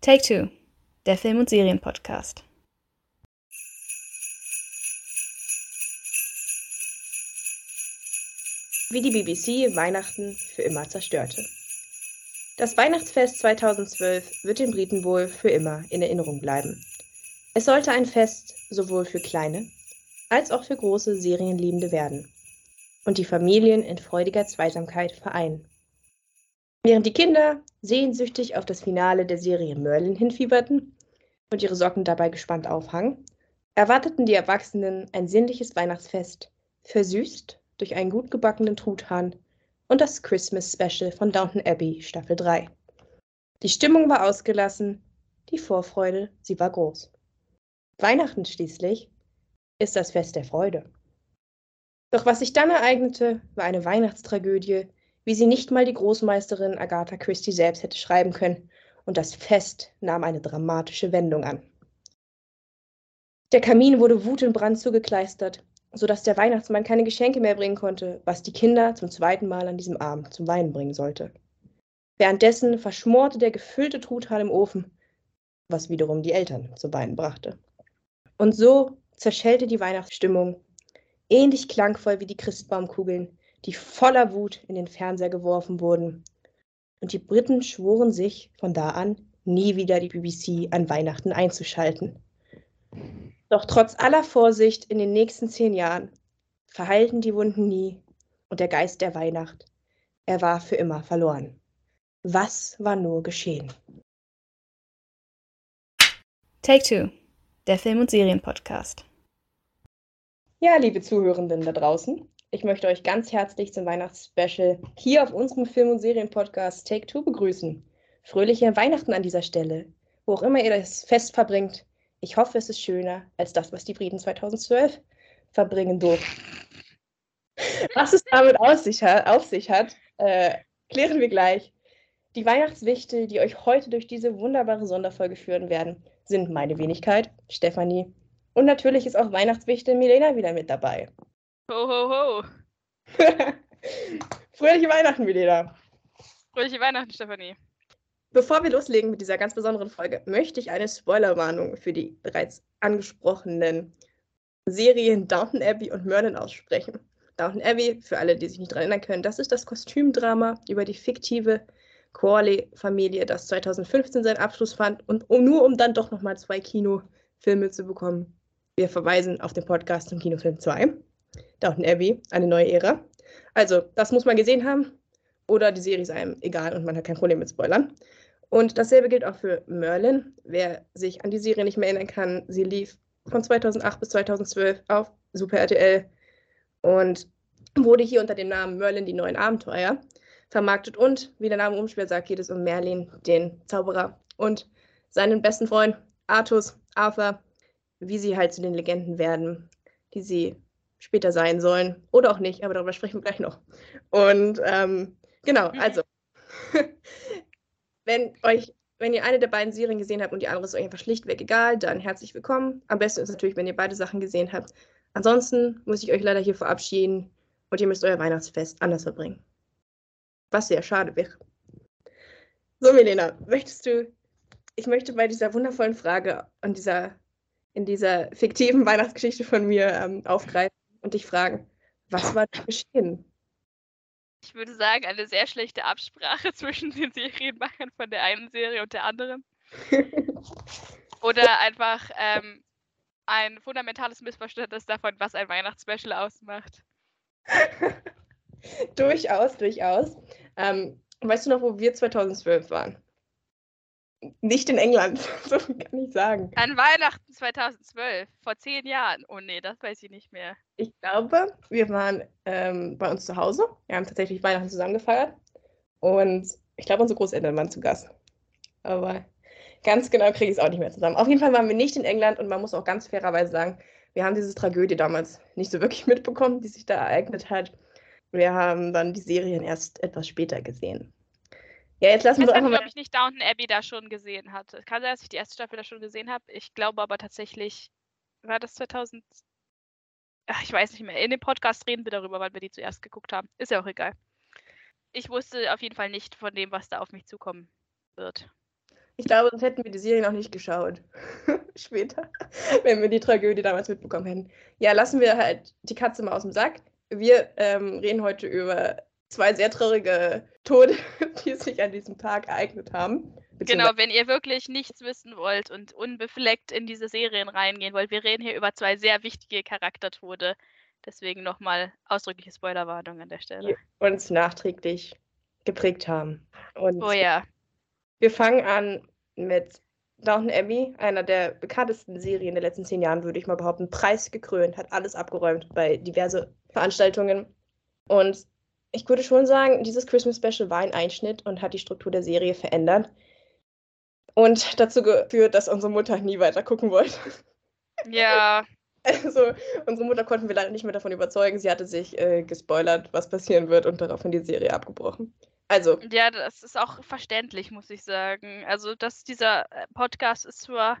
Take Two, der Film- und Serienpodcast. Wie die BBC Weihnachten für immer zerstörte. Das Weihnachtsfest 2012 wird den Briten wohl für immer in Erinnerung bleiben. Es sollte ein Fest sowohl für kleine als auch für große Serienliebende werden und die Familien in freudiger Zweisamkeit vereinen. Während die Kinder sehnsüchtig auf das Finale der Serie Merlin hinfieberten und ihre Socken dabei gespannt aufhangen, erwarteten die Erwachsenen ein sinnliches Weihnachtsfest, versüßt durch einen gut gebackenen Truthahn und das Christmas Special von Downton Abbey Staffel 3. Die Stimmung war ausgelassen, die Vorfreude, sie war groß. Weihnachten schließlich ist das Fest der Freude. Doch was sich dann ereignete, war eine Weihnachtstragödie, wie sie nicht mal die Großmeisterin Agatha Christie selbst hätte schreiben können, und das Fest nahm eine dramatische Wendung an. Der Kamin wurde Wut und Brand zugekleistert, sodass der Weihnachtsmann keine Geschenke mehr bringen konnte, was die Kinder zum zweiten Mal an diesem Abend zum Weinen bringen sollte. Währenddessen verschmorte der gefüllte Truthahn im Ofen, was wiederum die Eltern zum Weinen brachte. Und so zerschellte die Weihnachtsstimmung, ähnlich klangvoll wie die Christbaumkugeln, die voller Wut in den Fernseher geworfen wurden. Und die Briten schworen sich von da an, nie wieder die BBC an Weihnachten einzuschalten. Doch trotz aller Vorsicht in den nächsten zehn Jahren verheilten die Wunden nie und der Geist der Weihnacht, er war für immer verloren. Was war nur geschehen? Take Two, der Film- und Serienpodcast. Ja, liebe Zuhörenden da draußen, ich möchte euch ganz herzlich zum Weihnachtsspecial hier auf unserem Film- und Serienpodcast Take Two begrüßen. Fröhliche Weihnachten an dieser Stelle, wo auch immer ihr das Fest verbringt. Ich hoffe, es ist schöner als das, was die Briten 2012 verbringen durften. Was es damit auf sich hat, auf sich hat äh, klären wir gleich. Die Weihnachtswichte, die euch heute durch diese wunderbare Sonderfolge führen werden, sind meine Wenigkeit, Stefanie. Und natürlich ist auch Weihnachtswichte Milena wieder mit dabei. Ho, ho, ho. Fröhliche Weihnachten, Milena. Fröhliche Weihnachten, Stefanie. Bevor wir loslegen mit dieser ganz besonderen Folge, möchte ich eine Spoilerwarnung für die bereits angesprochenen Serien Downton Abbey und Merlin aussprechen. Downton Abbey, für alle, die sich nicht daran erinnern können, das ist das Kostümdrama über die fiktive Corley-Familie, das 2015 seinen Abschluss fand und nur um dann doch nochmal zwei Kinofilme zu bekommen. Wir verweisen auf den Podcast zum Kinofilm 2, Downton Abbey, eine neue Ära. Also, das muss man gesehen haben oder die Serie ist einem egal und man hat kein Problem mit Spoilern. Und dasselbe gilt auch für Merlin. Wer sich an die Serie nicht mehr erinnern kann, sie lief von 2008 bis 2012 auf Super RTL und wurde hier unter dem Namen Merlin die neuen Abenteuer vermarktet. Und wie der Name umschwer sagt, geht es um Merlin, den Zauberer, und seinen besten Freund Artus, Arthur, wie sie halt zu den Legenden werden, die sie später sein sollen. Oder auch nicht, aber darüber sprechen wir gleich noch. Und ähm, genau, also, wenn euch wenn ihr eine der beiden Serien gesehen habt und die andere ist euch einfach schlichtweg egal, dann herzlich willkommen. Am besten ist natürlich, wenn ihr beide Sachen gesehen habt. Ansonsten muss ich euch leider hier verabschieden und ihr müsst euer Weihnachtsfest anders verbringen. Was sehr schade wäre. So, Milena, möchtest du, ich möchte bei dieser wundervollen Frage und dieser, in dieser fiktiven Weihnachtsgeschichte von mir ähm, aufgreifen und dich fragen, was war da geschehen? Ich würde sagen, eine sehr schlechte Absprache zwischen den Serienmachern von der einen Serie und der anderen. Oder einfach ähm, ein fundamentales Missverständnis davon, was ein Weihnachtsspecial ausmacht. durchaus, durchaus. Ähm, weißt du noch, wo wir 2012 waren? Nicht in England, so kann ich sagen. An Weihnachten 2012, vor zehn Jahren. Oh nee, das weiß ich nicht mehr. Ich glaube, wir waren ähm, bei uns zu Hause. Wir haben tatsächlich Weihnachten zusammen gefeiert. Und ich glaube, unsere Großeltern waren zu Gast. Aber ganz genau kriege ich es auch nicht mehr zusammen. Auf jeden Fall waren wir nicht in England und man muss auch ganz fairerweise sagen, wir haben diese Tragödie damals nicht so wirklich mitbekommen, die sich da ereignet hat. Wir haben dann die Serien erst etwas später gesehen. Ja, jetzt lassen Ich wir einfach mal. ob ich nicht Downton Abbey da schon gesehen hatte. Kann sein, dass ich die erste Staffel da schon gesehen habe. Ich glaube aber tatsächlich, war das 2000? Ach, ich weiß nicht mehr. In dem Podcast reden wir darüber, weil wir die zuerst geguckt haben. Ist ja auch egal. Ich wusste auf jeden Fall nicht von dem, was da auf mich zukommen wird. Ich glaube, sonst hätten wir die Serie noch nicht geschaut. Später, wenn wir die Tragödie damals mitbekommen hätten. Ja, lassen wir halt die Katze mal aus dem Sack. Wir ähm, reden heute über zwei sehr traurige Tode, die sich an diesem Tag ereignet haben. Genau, wenn ihr wirklich nichts wissen wollt und unbefleckt in diese Serien reingehen wollt, wir reden hier über zwei sehr wichtige Charaktertode. Deswegen nochmal ausdrückliche Spoilerwarnung an der Stelle. Die uns nachträglich geprägt haben. Und oh ja. Wir fangen an mit Downton Abbey, einer der bekanntesten Serien der letzten zehn Jahren, würde ich mal behaupten. Preis gekrönt, hat alles abgeräumt bei diverse Veranstaltungen. Und ich würde schon sagen, dieses Christmas Special war ein Einschnitt und hat die Struktur der Serie verändert. Und dazu geführt, dass unsere Mutter nie weiter gucken wollte. Ja. Also, unsere Mutter konnten wir leider nicht mehr davon überzeugen. Sie hatte sich äh, gespoilert, was passieren wird und daraufhin die Serie abgebrochen. Also. Ja, das ist auch verständlich, muss ich sagen. Also, dass dieser äh, Podcast ist zwar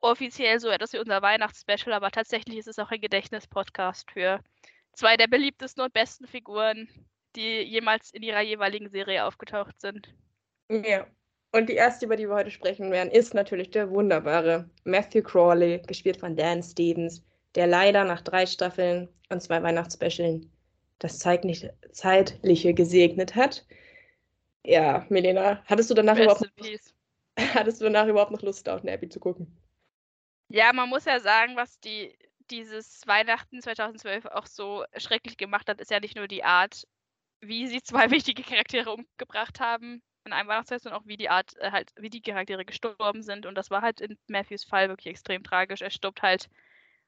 offiziell so etwas wie unser Weihnachtsspecial, aber tatsächlich ist es auch ein Gedächtnispodcast für zwei der beliebtesten und besten Figuren, die jemals in ihrer jeweiligen Serie aufgetaucht sind. Ja. Und die erste, über die wir heute sprechen werden, ist natürlich der wunderbare Matthew Crawley, gespielt von Dan Stevens, der leider nach drei Staffeln und zwei Weihnachtsspecialen das zeitliche, zeitliche gesegnet hat. Ja, Melena, hattest du danach überhaupt noch, hattest du danach überhaupt noch Lust, Downton Abbey zu gucken? Ja, man muss ja sagen, was die dieses Weihnachten 2012 auch so schrecklich gemacht hat, ist ja nicht nur die Art, wie sie zwei wichtige Charaktere umgebracht haben in einem Weihnachtsfest und auch wie die Art, äh, halt, wie die Charaktere gestorben sind. Und das war halt in Matthews Fall wirklich extrem tragisch. Er stirbt halt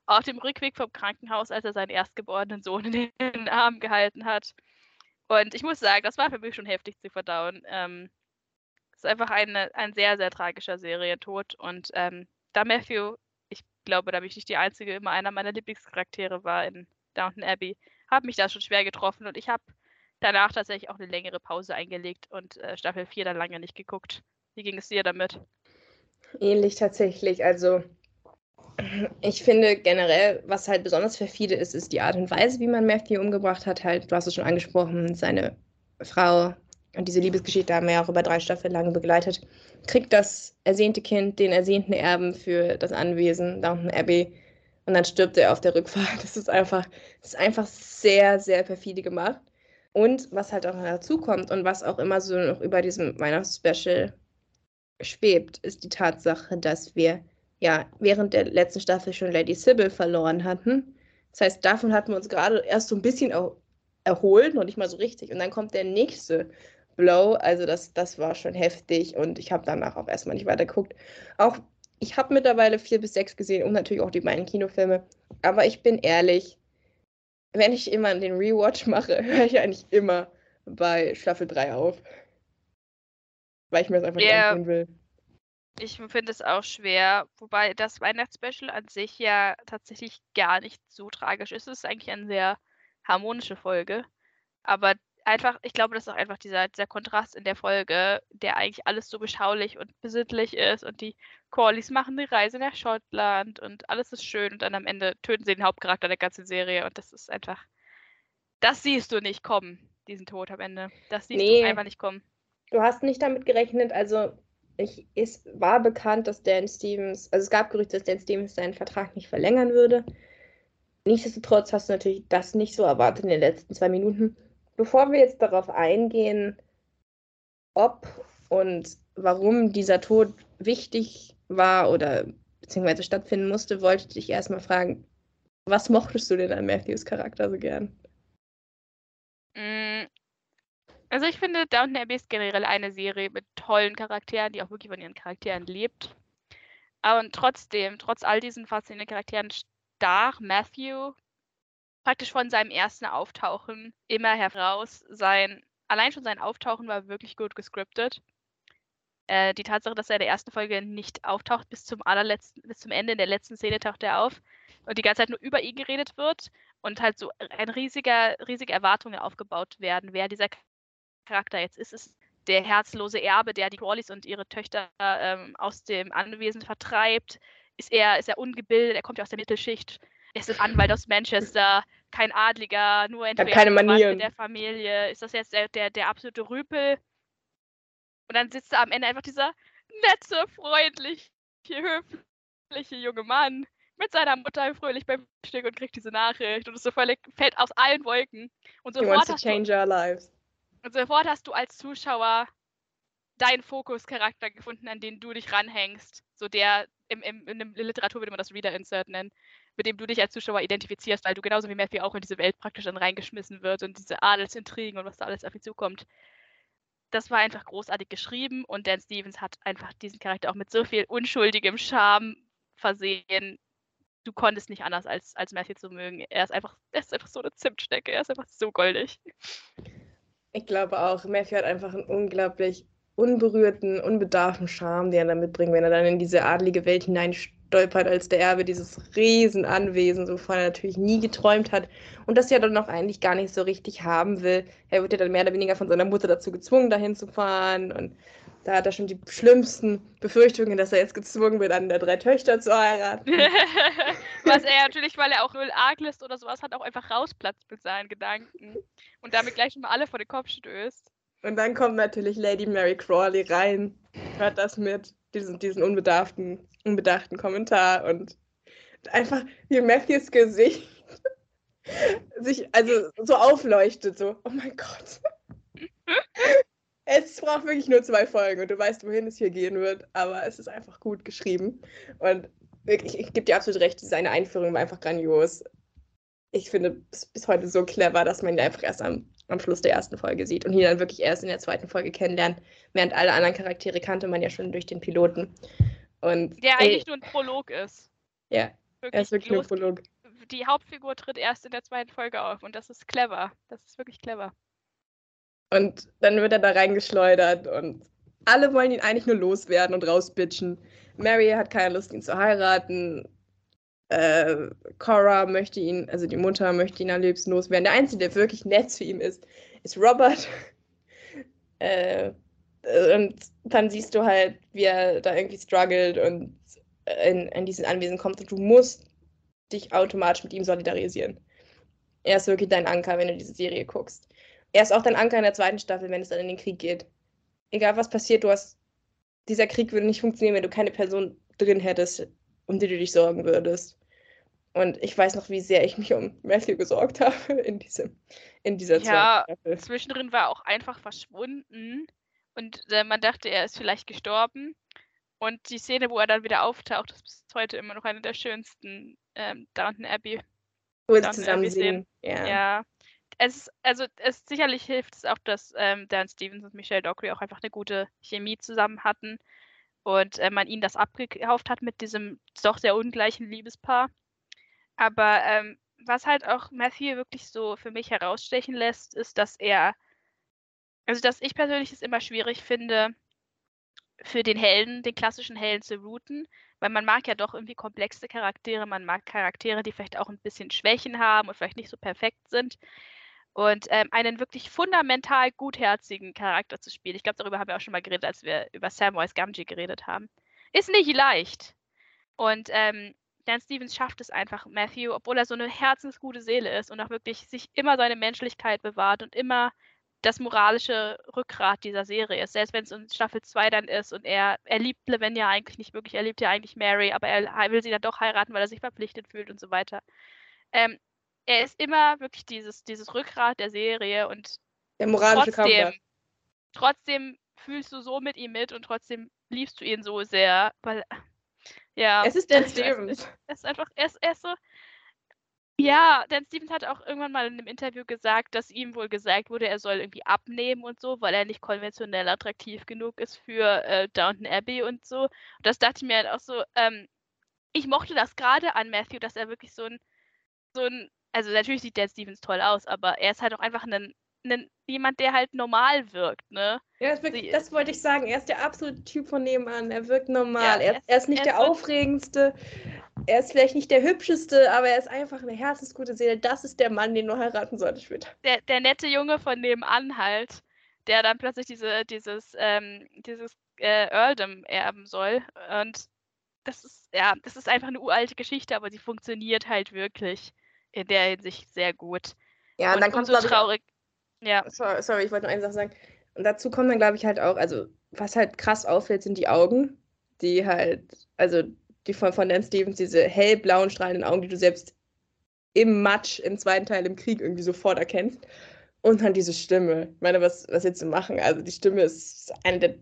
auf dem Rückweg vom Krankenhaus, als er seinen erstgeborenen Sohn in den Arm gehalten hat. Und ich muss sagen, das war für mich schon heftig zu verdauen. Ähm, ist einfach eine, ein sehr, sehr tragischer Serientod. Und ähm, da Matthew, ich glaube, da bin ich nicht die Einzige, immer einer meiner Lieblingscharaktere war in Downton Abbey, hat mich da schon schwer getroffen. Und ich habe danach tatsächlich auch eine längere Pause eingelegt und äh, Staffel 4 dann lange nicht geguckt. Wie ging es dir damit? Ähnlich tatsächlich. Also ich finde generell, was halt besonders perfide ist, ist die Art und Weise, wie man Matthew umgebracht hat. Halt, du hast es schon angesprochen, seine Frau und diese Liebesgeschichte haben wir ja auch über drei Staffeln lang begleitet. Kriegt das ersehnte Kind den ersehnten Erben für das Anwesen Downton Abbey und dann stirbt er auf der Rückfahrt. Das ist einfach, das ist einfach sehr, sehr perfide gemacht. Und was halt auch dazu kommt und was auch immer so noch über diesem Weihnachtsspecial schwebt, ist die Tatsache, dass wir ja während der letzten Staffel schon Lady Sybil verloren hatten. Das heißt, davon hatten wir uns gerade erst so ein bisschen er erholt, noch nicht mal so richtig. Und dann kommt der nächste Blow. Also das, das war schon heftig und ich habe danach auch erstmal nicht weiter geguckt. Auch ich habe mittlerweile vier bis sechs gesehen und natürlich auch die beiden Kinofilme. Aber ich bin ehrlich, wenn ich immer den Rewatch mache, höre ich eigentlich immer bei Staffel 3 auf. Weil ich mir das einfach yeah. nicht will. Ich finde es auch schwer, wobei das Weihnachtsspecial an sich ja tatsächlich gar nicht so tragisch ist. Es ist eigentlich eine sehr harmonische Folge. Aber einfach, ich glaube, das ist auch einfach dieser, dieser Kontrast in der Folge, der eigentlich alles so beschaulich und besinnlich ist und die Corleys machen die Reise nach Schottland und alles ist schön und dann am Ende töten sie den Hauptcharakter der ganzen Serie und das ist einfach, das siehst du nicht kommen, diesen Tod am Ende. Das siehst nee, du einfach nicht kommen. Du hast nicht damit gerechnet, also ich, es war bekannt, dass Dan Stevens, also es gab Gerüchte, dass Dan Stevens seinen Vertrag nicht verlängern würde. Nichtsdestotrotz hast du natürlich das nicht so erwartet in den letzten zwei Minuten. Bevor wir jetzt darauf eingehen, ob und warum dieser Tod wichtig war oder beziehungsweise stattfinden musste, wollte ich dich erstmal fragen, was mochtest du denn an Matthews Charakter so gern? Mm, also ich finde, Downton Abbey ist generell eine Serie mit tollen Charakteren, die auch wirklich von ihren Charakteren lebt. Aber trotzdem, trotz all diesen faszinierenden Charakteren, stach Matthew praktisch von seinem ersten Auftauchen immer heraus. Sein, allein schon sein Auftauchen war wirklich gut gescriptet. Äh, die Tatsache, dass er in der ersten Folge nicht auftaucht, bis zum allerletzten, bis zum Ende in der letzten Szene taucht er auf und die ganze Zeit nur über ihn geredet wird und halt so ein riesiger, riesige Erwartungen aufgebaut werden, wer dieser Charakter jetzt ist. Ist der herzlose Erbe, der die Crawleys und ihre Töchter ähm, aus dem Anwesen vertreibt? Ist er, ist er ungebildet? Er kommt ja aus der Mittelschicht er ist ein Anwalt aus Manchester, kein Adliger, nur entweder keine Manieren. der Familie. Ist das jetzt der, der, der absolute Rüpel? Und dann sitzt da am Ende einfach dieser nette, freundliche, höfliche junge Mann mit seiner Mutter fröhlich beim Stück und kriegt diese Nachricht und es so völlig fällt aus allen Wolken. Und sofort, hast du, our lives. und sofort hast du als Zuschauer deinen Fokuscharakter gefunden, an den du dich ranhängst. So der, im, im, in der Literatur würde man das Reader-Insert nennen, mit dem du dich als Zuschauer identifizierst, weil du genauso wie Matthew auch in diese Welt praktisch dann reingeschmissen wird und diese Adelsintrigen und was da alles auf ihn zukommt. Das war einfach großartig geschrieben und Dan Stevens hat einfach diesen Charakter auch mit so viel unschuldigem Charme versehen. Du konntest nicht anders als, als Matthew zu mögen. Er ist einfach, er ist einfach so eine Zimtstecke, er ist einfach so goldig. Ich glaube auch, Matthew hat einfach einen unglaublich unberührten, unbedarften Charme, den er dann mitbringt, wenn er dann in diese adlige Welt hineinstolpert als der Erbe dieses Riesenanwesens, wovon er natürlich nie geträumt hat und das ja dann auch eigentlich gar nicht so richtig haben will. Er wird ja dann mehr oder weniger von seiner Mutter dazu gezwungen, dahin zu fahren und da hat er schon die schlimmsten Befürchtungen, dass er jetzt gezwungen wird, an der drei Töchter zu heiraten. Was er natürlich, weil er auch null Arglist oder sowas hat, auch einfach rausplatzt mit seinen Gedanken und damit gleich mal alle vor den Kopf stößt. Und dann kommt natürlich Lady Mary Crawley rein, hört das mit, diesen, diesen unbedarften, unbedachten Kommentar und einfach wie Matthews Gesicht sich also so aufleuchtet, so, oh mein Gott. es braucht wirklich nur zwei Folgen und du weißt, wohin es hier gehen wird, aber es ist einfach gut geschrieben. Und wirklich, ich gebe dir absolut recht, seine Einführung war einfach grandios. Ich finde es bis heute so clever, dass man ihn einfach erst am am Schluss der ersten Folge sieht und ihn dann wirklich erst in der zweiten Folge kennenlernt, während alle anderen Charaktere kannte man ja schon durch den Piloten. Und, der eigentlich nur ein Prolog ist. Ja, wirklich er ist wirklich nur ein Prolog. Die Hauptfigur tritt erst in der zweiten Folge auf und das ist clever. Das ist wirklich clever. Und dann wird er da reingeschleudert und alle wollen ihn eigentlich nur loswerden und rausbitchen. Mary hat keine Lust, ihn zu heiraten äh, Cora möchte ihn, also die Mutter möchte ihn am liebsten loswerden. Der Einzige, der wirklich nett zu ihm ist, ist Robert. äh, und dann siehst du halt, wie er da irgendwie struggelt und in, in diesen Anwesen kommt und du musst dich automatisch mit ihm solidarisieren. Er ist wirklich dein Anker, wenn du diese Serie guckst. Er ist auch dein Anker in der zweiten Staffel, wenn es dann in den Krieg geht. Egal was passiert, du hast. Dieser Krieg würde nicht funktionieren, wenn du keine Person drin hättest, um die du dich sorgen würdest. Und ich weiß noch, wie sehr ich mich um Matthew gesorgt habe in, diesem, in dieser ja, Zeit. Ja, zwischendrin war er auch einfach verschwunden und äh, man dachte, er ist vielleicht gestorben. Und die Szene, wo er dann wieder auftaucht, ist bis heute immer noch eine der schönsten ähm, Downton Abbey. Wo sie zusammen sehen. Ja. ja. Es, also es sicherlich hilft es auch, dass ähm, Dan Stevens und Michelle Dockery auch einfach eine gute Chemie zusammen hatten und äh, man ihnen das abgekauft hat mit diesem doch sehr ungleichen Liebespaar. Aber ähm, was halt auch Matthew wirklich so für mich herausstechen lässt, ist, dass er, also dass ich persönlich es immer schwierig finde, für den Helden, den klassischen Helden zu routen, weil man mag ja doch irgendwie komplexe Charaktere, man mag Charaktere, die vielleicht auch ein bisschen Schwächen haben und vielleicht nicht so perfekt sind. Und ähm, einen wirklich fundamental gutherzigen Charakter zu spielen, ich glaube, darüber haben wir auch schon mal geredet, als wir über Samwise Gamgee geredet haben, ist nicht leicht. Und ähm, Dan Stevens schafft es einfach, Matthew, obwohl er so eine herzensgute Seele ist und auch wirklich sich immer seine Menschlichkeit bewahrt und immer das moralische Rückgrat dieser Serie ist. Selbst wenn es in Staffel 2 dann ist und er, er liebt Lavinia eigentlich nicht wirklich, er liebt ja eigentlich Mary, aber er will sie dann doch heiraten, weil er sich verpflichtet fühlt und so weiter. Ähm, er ist immer wirklich dieses, dieses Rückgrat der Serie und der moralische trotzdem, trotzdem fühlst du so mit ihm mit und trotzdem liebst du ihn so sehr, weil ja. Es ist Dan Stevens. Es ist einfach, er ist, er ist so. Ja, Dan Stevens hat auch irgendwann mal in einem Interview gesagt, dass ihm wohl gesagt wurde, er soll irgendwie abnehmen und so, weil er nicht konventionell attraktiv genug ist für äh, Downton Abbey und so. Und das dachte ich mir halt auch so, ähm, ich mochte das gerade an Matthew, dass er wirklich so ein, so ein, also natürlich sieht Dan Stevens toll aus, aber er ist halt auch einfach ein jemand, der halt normal wirkt, ne? Ja, das, wirklich, das, wollte ich sagen. Er ist der absolute Typ von nebenan. Er wirkt normal. Ja, er, er, ist nicht er der ist aufregendste. Er ist vielleicht nicht der hübscheste, aber er ist einfach eine herzensgute Seele. Das ist der Mann, den du heiraten solltest später. Der, der nette Junge von nebenan halt, der dann plötzlich diese, dieses, ähm, dieses äh, Earldom erben soll. Und das ist, ja, das ist einfach eine uralte Geschichte, aber sie funktioniert halt wirklich in der Hinsicht sehr gut. Ja, und, und dann kommt so traurig. Ja. Sorry, sorry, ich wollte nur eine Sache sagen. Und dazu kommt dann, glaube ich, halt auch, also was halt krass auffällt, sind die Augen, die halt, also die von, von Dan Stevens, diese hellblauen, strahlenden Augen, die du selbst im Matsch im zweiten Teil im Krieg irgendwie sofort erkennst. Und dann diese Stimme. Ich meine, was, was jetzt zu machen? Also die Stimme ist eine der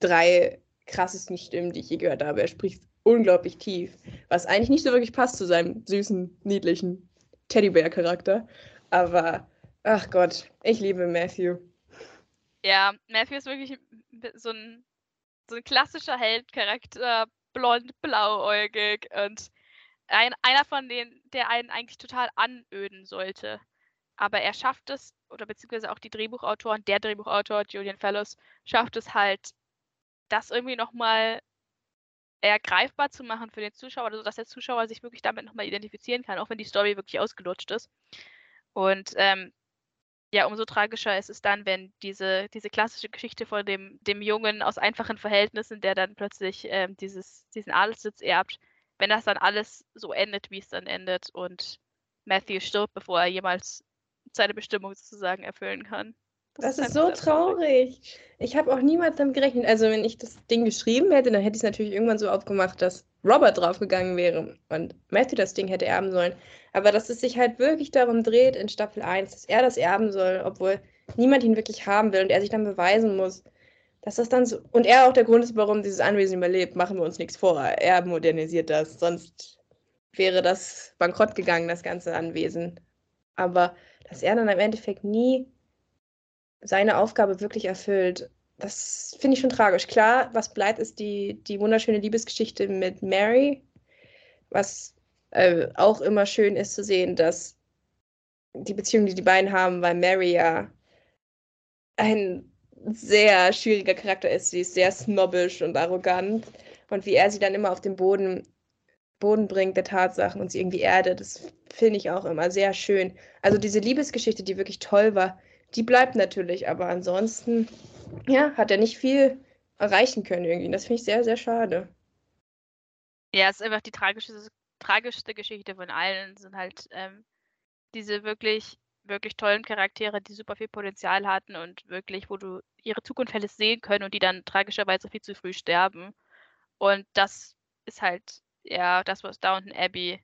drei krassesten Stimmen, die ich je gehört habe. Er spricht unglaublich tief, was eigentlich nicht so wirklich passt zu seinem süßen, niedlichen Teddybär-Charakter. Aber, ach Gott, ich liebe Matthew. Ja, Matthew ist wirklich so ein, so ein klassischer Heldcharakter, blond, blauäugig und ein, einer von denen, der einen eigentlich total anöden sollte. Aber er schafft es, oder beziehungsweise auch die Drehbuchautoren, der Drehbuchautor Julian Fellows, schafft es halt, das irgendwie nochmal eher greifbar zu machen für den Zuschauer, also dass der Zuschauer sich wirklich damit nochmal identifizieren kann, auch wenn die Story wirklich ausgelutscht ist. Und ähm, ja, umso tragischer ist es dann, wenn diese, diese klassische Geschichte von dem, dem Jungen aus einfachen Verhältnissen, der dann plötzlich ähm, dieses, diesen Adelssitz erbt, wenn das dann alles so endet, wie es dann endet und Matthew stirbt, bevor er jemals seine Bestimmung sozusagen erfüllen kann. Das, das ist, ist so traurig. Ich habe auch niemals damit gerechnet. Also, wenn ich das Ding geschrieben hätte, dann hätte ich es natürlich irgendwann so aufgemacht, dass Robert draufgegangen wäre und Matthew das Ding hätte erben sollen. Aber dass es sich halt wirklich darum dreht in Staffel 1, dass er das erben soll, obwohl niemand ihn wirklich haben will und er sich dann beweisen muss, dass das dann so. Und er auch der Grund ist, warum dieses Anwesen überlebt, machen wir uns nichts vor. Er modernisiert das, sonst wäre das bankrott gegangen, das ganze Anwesen. Aber dass er dann im Endeffekt nie seine Aufgabe wirklich erfüllt, das finde ich schon tragisch. Klar, was bleibt, ist die, die wunderschöne Liebesgeschichte mit Mary, was äh, auch immer schön ist zu sehen, dass die Beziehung, die die beiden haben, weil Mary ja ein sehr schwieriger Charakter ist. Sie ist sehr snobbisch und arrogant. Und wie er sie dann immer auf den Boden, Boden bringt der Tatsachen und sie irgendwie erdet, das finde ich auch immer sehr schön. Also diese Liebesgeschichte, die wirklich toll war, die bleibt natürlich, aber ansonsten, ja, hat er nicht viel erreichen können irgendwie. Das finde ich sehr, sehr schade. Ja, es ist einfach die tragischste, tragischste Geschichte von allen, sind halt ähm, diese wirklich wirklich tollen Charaktere, die super viel Potenzial hatten und wirklich, wo du ihre Zukunft hättest sehen können und die dann tragischerweise viel zu früh sterben. Und das ist halt, ja, das, was Downton Abbey,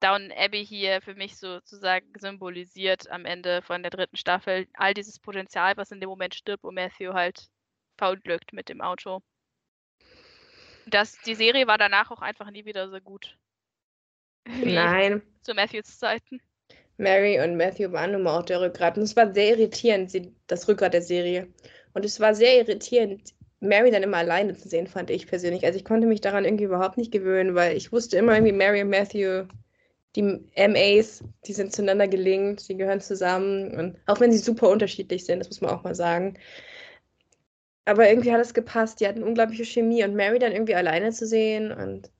Downton Abbey hier für mich sozusagen symbolisiert am Ende von der dritten Staffel. All dieses Potenzial, was in dem Moment stirbt, wo Matthew halt verunglückt mit dem Auto. Das, die Serie war danach auch einfach nie wieder so gut. Nein. Zu Matthews Zeiten. Mary und Matthew waren nun mal auch der Rückgrat. Und es war sehr irritierend, das Rückgrat der Serie. Und es war sehr irritierend, Mary dann immer alleine zu sehen, fand ich persönlich. Also ich konnte mich daran irgendwie überhaupt nicht gewöhnen, weil ich wusste immer irgendwie, Mary und Matthew, die MAs, die sind zueinander gelingt, die gehören zusammen. Und auch wenn sie super unterschiedlich sind, das muss man auch mal sagen. Aber irgendwie hat es gepasst. Die hatten unglaubliche Chemie und Mary dann irgendwie alleine zu sehen und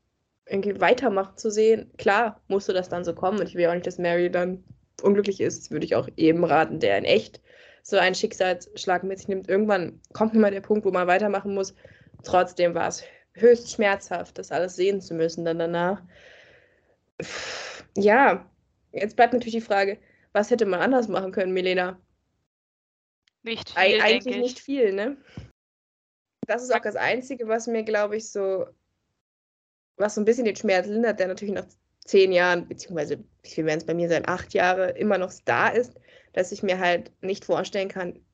irgendwie weitermachen zu sehen. Klar musste das dann so kommen und ich will auch nicht, dass Mary dann unglücklich ist. Das würde ich auch eben raten, der in echt so einen Schicksalsschlag mit sich nimmt. Irgendwann kommt immer der Punkt, wo man weitermachen muss. Trotzdem war es höchst schmerzhaft, das alles sehen zu müssen dann danach. Ja, jetzt bleibt natürlich die Frage, was hätte man anders machen können, Milena? Nicht viel, Eig Eigentlich nicht viel, ne? Das ist auch das Einzige, was mir, glaube ich, so was so ein bisschen den Schmerz lindert, der natürlich nach zehn Jahren, beziehungsweise wie viel werden es bei mir sein, acht Jahre immer noch da ist, dass ich mir halt nicht vorstellen kann,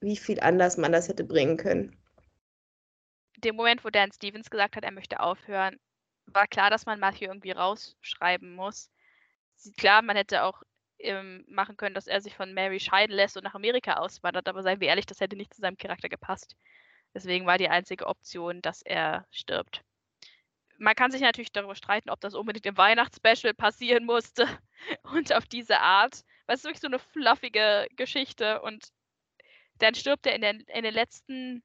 wie viel anders man das hätte bringen können. Dem Moment, wo Dan Stevens gesagt hat, er möchte aufhören, war klar, dass man Matthew irgendwie rausschreiben muss. Klar, man hätte auch ähm, machen können, dass er sich von Mary scheiden lässt und nach Amerika auswandert, aber seien wir ehrlich, das hätte nicht zu seinem Charakter gepasst. Deswegen war die einzige Option, dass er stirbt man kann sich natürlich darüber streiten, ob das unbedingt im Weihnachtsspecial passieren musste und auf diese Art. Weil es ist wirklich so eine fluffige Geschichte und dann stirbt er in, den, in den letzten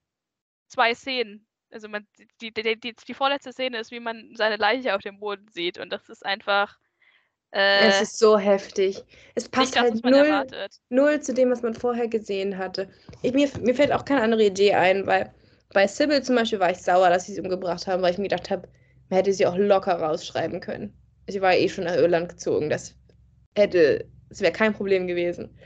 zwei Szenen. Also man, die, die, die, die vorletzte Szene ist, wie man seine Leiche auf dem Boden sieht und das ist einfach. Äh, es ist so heftig. Es passt halt null, null zu dem, was man vorher gesehen hatte. Ich, mir, mir fällt auch keine andere Idee ein, weil bei Sybil zum Beispiel war ich sauer, dass sie es umgebracht haben, weil ich mir gedacht habe, man hätte sie auch locker rausschreiben können. Sie war eh schon nach Irland gezogen. Das hätte, es wäre kein Problem gewesen.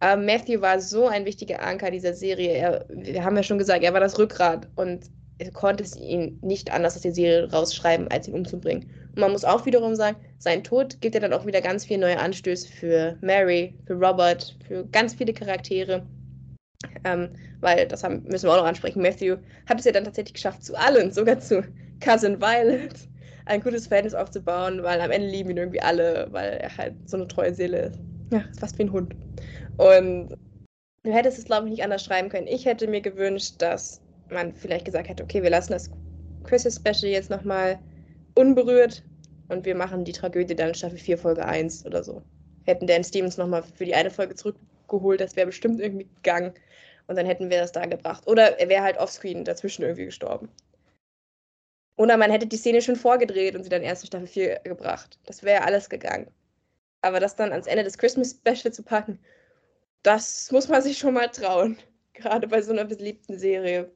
Aber Matthew war so ein wichtiger Anker dieser Serie. Er, wir haben ja schon gesagt, er war das Rückgrat und konnte es ihn nicht anders aus der Serie rausschreiben, als ihn umzubringen. Und man muss auch wiederum sagen, sein Tod gibt ja dann auch wieder ganz viele neue Anstöße für Mary, für Robert, für ganz viele Charaktere. Ähm, weil, das haben, müssen wir auch noch ansprechen, Matthew hat es ja dann tatsächlich geschafft, zu allen, sogar zu Cousin Violet, ein gutes Verhältnis aufzubauen, weil am Ende lieben ihn irgendwie alle, weil er halt so eine treue Seele ist. Ja, ist fast wie ein Hund. Und du hättest es, glaube ich, nicht anders schreiben können. Ich hätte mir gewünscht, dass man vielleicht gesagt hätte, okay, wir lassen das Christmas Special jetzt nochmal unberührt und wir machen die Tragödie dann Staffel 4, Folge 1 oder so. Hätten Dan Stevens nochmal für die eine Folge zurückgeholt, das wäre bestimmt irgendwie gegangen. Und dann hätten wir das da gebracht. Oder er wäre halt offscreen dazwischen irgendwie gestorben. Oder man hätte die Szene schon vorgedreht und sie dann erst in Staffel 4 gebracht. Das wäre alles gegangen. Aber das dann ans Ende des Christmas Special zu packen, das muss man sich schon mal trauen. Gerade bei so einer beliebten Serie.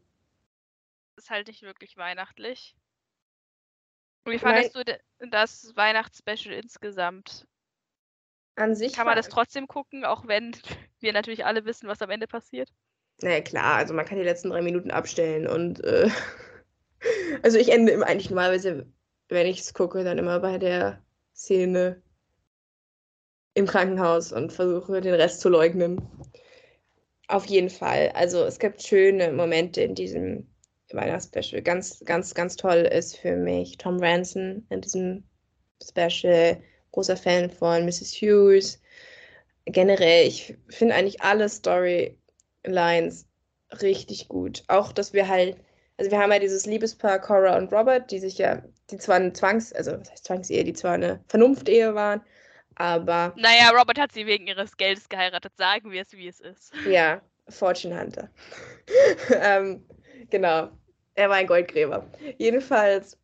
Ist halt nicht wirklich weihnachtlich. Wie fandest du das Weihnachtsspecial insgesamt? An sich. Kann man das trotzdem gucken, auch wenn wir natürlich alle wissen, was am Ende passiert? Naja, klar, also man kann die letzten drei Minuten abstellen und äh, also ich ende immer eigentlich normalerweise, wenn ich es gucke, dann immer bei der Szene im Krankenhaus und versuche den Rest zu leugnen. Auf jeden Fall. Also es gibt schöne Momente in diesem Weihnachtsspecial. Ganz, ganz, ganz toll ist für mich Tom Ranson in diesem Special. Großer Fan von Mrs. Hughes. Generell, ich finde eigentlich alle Storylines richtig gut. Auch, dass wir halt, also wir haben ja dieses Liebespaar Cora und Robert, die sich ja, die zwar eine Zwangs-, also was heißt Zwangsehe, die zwar eine Vernunftehe waren, aber. Naja, Robert hat sie wegen ihres Geldes geheiratet, sagen wir es, wie es ist. Ja, Fortune Hunter. ähm, genau. Er war ein Goldgräber. Jedenfalls.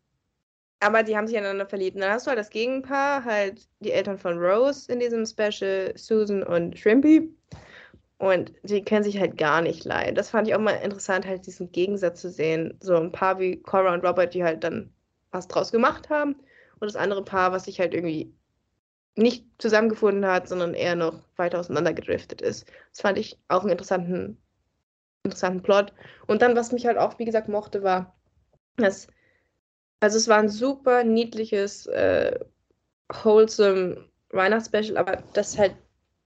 Aber die haben sich aneinander verliebt. Und dann hast du halt das Gegenpaar, halt die Eltern von Rose in diesem Special, Susan und Shrimpy. Und die können sich halt gar nicht leiden. Das fand ich auch mal interessant, halt diesen Gegensatz zu sehen. So ein Paar wie Cora und Robert, die halt dann was draus gemacht haben. Und das andere Paar, was sich halt irgendwie nicht zusammengefunden hat, sondern eher noch weiter auseinandergedriftet ist. Das fand ich auch einen interessanten, interessanten Plot. Und dann, was mich halt auch, wie gesagt, mochte, war, dass, also es war ein super niedliches, äh, wholesome Weihnachtsspecial, aber dass halt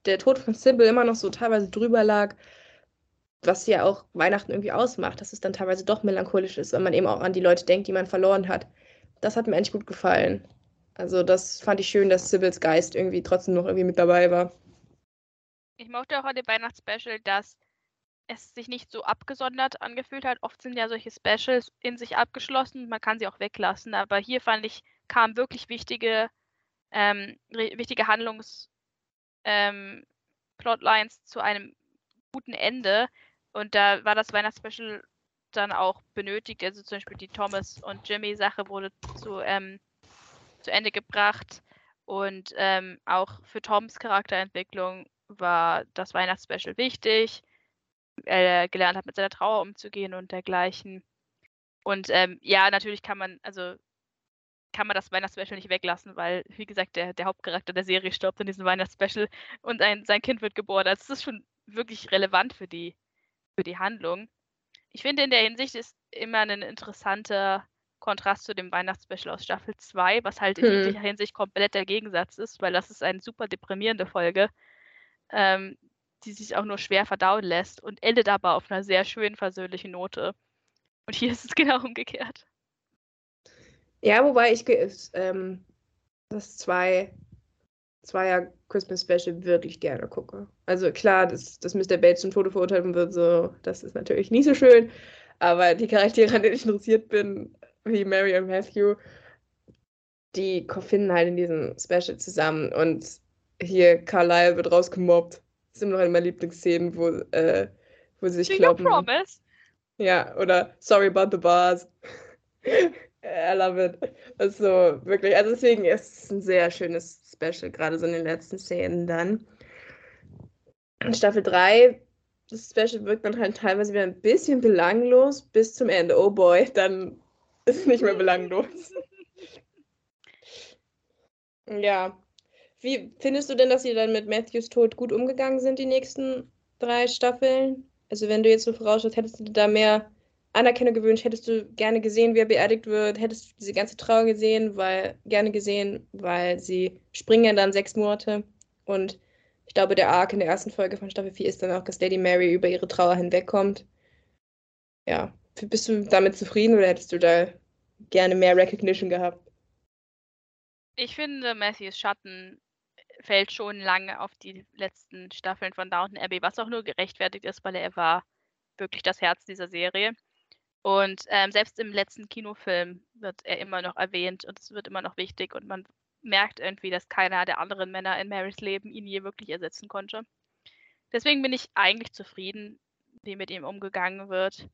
der Tod von Sybil immer noch so teilweise drüber lag, was ja auch Weihnachten irgendwie ausmacht, dass es dann teilweise doch melancholisch ist, wenn man eben auch an die Leute denkt, die man verloren hat. Das hat mir eigentlich gut gefallen. Also das fand ich schön, dass Sybils Geist irgendwie trotzdem noch irgendwie mit dabei war. Ich mochte auch an dem Weihnachtsspecial, dass es sich nicht so abgesondert angefühlt hat. Oft sind ja solche Specials in sich abgeschlossen, man kann sie auch weglassen, aber hier fand ich, kamen wirklich wichtige, ähm, wichtige Handlungs- ähm, zu einem guten Ende. Und da war das Weihnachtsspecial dann auch benötigt. Also zum Beispiel die Thomas und Jimmy Sache wurde zu ähm, zu Ende gebracht. Und ähm, auch für Toms Charakterentwicklung war das Weihnachtsspecial wichtig. Er gelernt hat, mit seiner Trauer umzugehen und dergleichen. Und ähm, ja, natürlich kann man, also kann man das Weihnachtsspecial nicht weglassen, weil, wie gesagt, der, der Hauptcharakter der Serie stirbt in diesem Weihnachtsspecial und ein, sein Kind wird geboren. Also das ist schon wirklich relevant für die, für die Handlung. Ich finde, in der Hinsicht ist immer ein interessanter Kontrast zu dem Weihnachtsspecial aus Staffel 2, was halt in hm. jeglicher Hinsicht komplett der Gegensatz ist, weil das ist eine super deprimierende Folge, ähm, die sich auch nur schwer verdauen lässt und endet aber auf einer sehr schönen, versöhnlichen Note. Und hier ist es genau umgekehrt. Ja, wobei ich ähm, das zwei, Zweier Christmas Special wirklich gerne gucke. Also klar, dass, dass Mr. Bates zum Tode verurteilt wird, so, das ist natürlich nicht so schön. Aber die Charaktere, an denen ich interessiert bin, wie Mary und Matthew, die finden halt in diesem Special zusammen und hier Carlisle wird rausgemobbt. Das ist immer noch eine meiner Lieblingsszenen, wo, äh, wo sie sich Do kloppen. promise? Ja, oder Sorry about the bars. I love it. Also wirklich, also deswegen ist es ein sehr schönes Special, gerade so in den letzten Szenen dann. In Staffel 3, das Special wirkt dann halt teilweise wieder ein bisschen belanglos bis zum Ende. Oh boy, dann ist nicht mehr belanglos. ja. Wie findest du denn, dass sie dann mit Matthews Tod gut umgegangen sind, die nächsten drei Staffeln? Also wenn du jetzt so vorausschaust, hättest du da mehr Anerkennung gewünscht, hättest du gerne gesehen, wie er beerdigt wird, hättest du diese ganze Trauer gesehen, weil gerne gesehen, weil sie springen dann sechs Monate und ich glaube, der Arc in der ersten Folge von Staffel 4 ist dann auch, dass Lady Mary über ihre Trauer hinwegkommt. Ja, bist du damit zufrieden oder hättest du da gerne mehr Recognition gehabt? Ich finde, Matthews Schatten fällt schon lange auf die letzten Staffeln von Downton Abbey, was auch nur gerechtfertigt ist, weil er war wirklich das Herz dieser Serie. Und ähm, selbst im letzten Kinofilm wird er immer noch erwähnt und es wird immer noch wichtig und man merkt irgendwie, dass keiner der anderen Männer in Marys Leben ihn je wirklich ersetzen konnte. Deswegen bin ich eigentlich zufrieden, wie mit ihm umgegangen wird.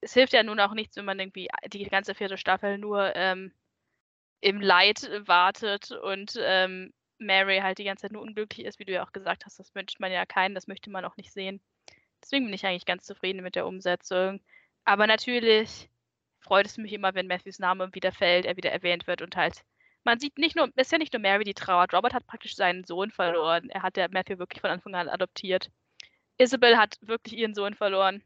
Es hilft ja nun auch nichts, wenn man irgendwie die ganze vierte Staffel nur ähm, im Leid wartet und ähm, Mary halt die ganze Zeit nur unglücklich ist, wie du ja auch gesagt hast. Das wünscht man ja keinen, das möchte man auch nicht sehen. Deswegen bin ich eigentlich ganz zufrieden mit der Umsetzung. Aber natürlich freut es mich immer, wenn Matthews Name wieder fällt, er wieder erwähnt wird und halt man sieht nicht nur, es ist ja nicht nur Mary, die trauert. Robert hat praktisch seinen Sohn verloren. Er hat ja Matthew wirklich von Anfang an adoptiert. Isabel hat wirklich ihren Sohn verloren.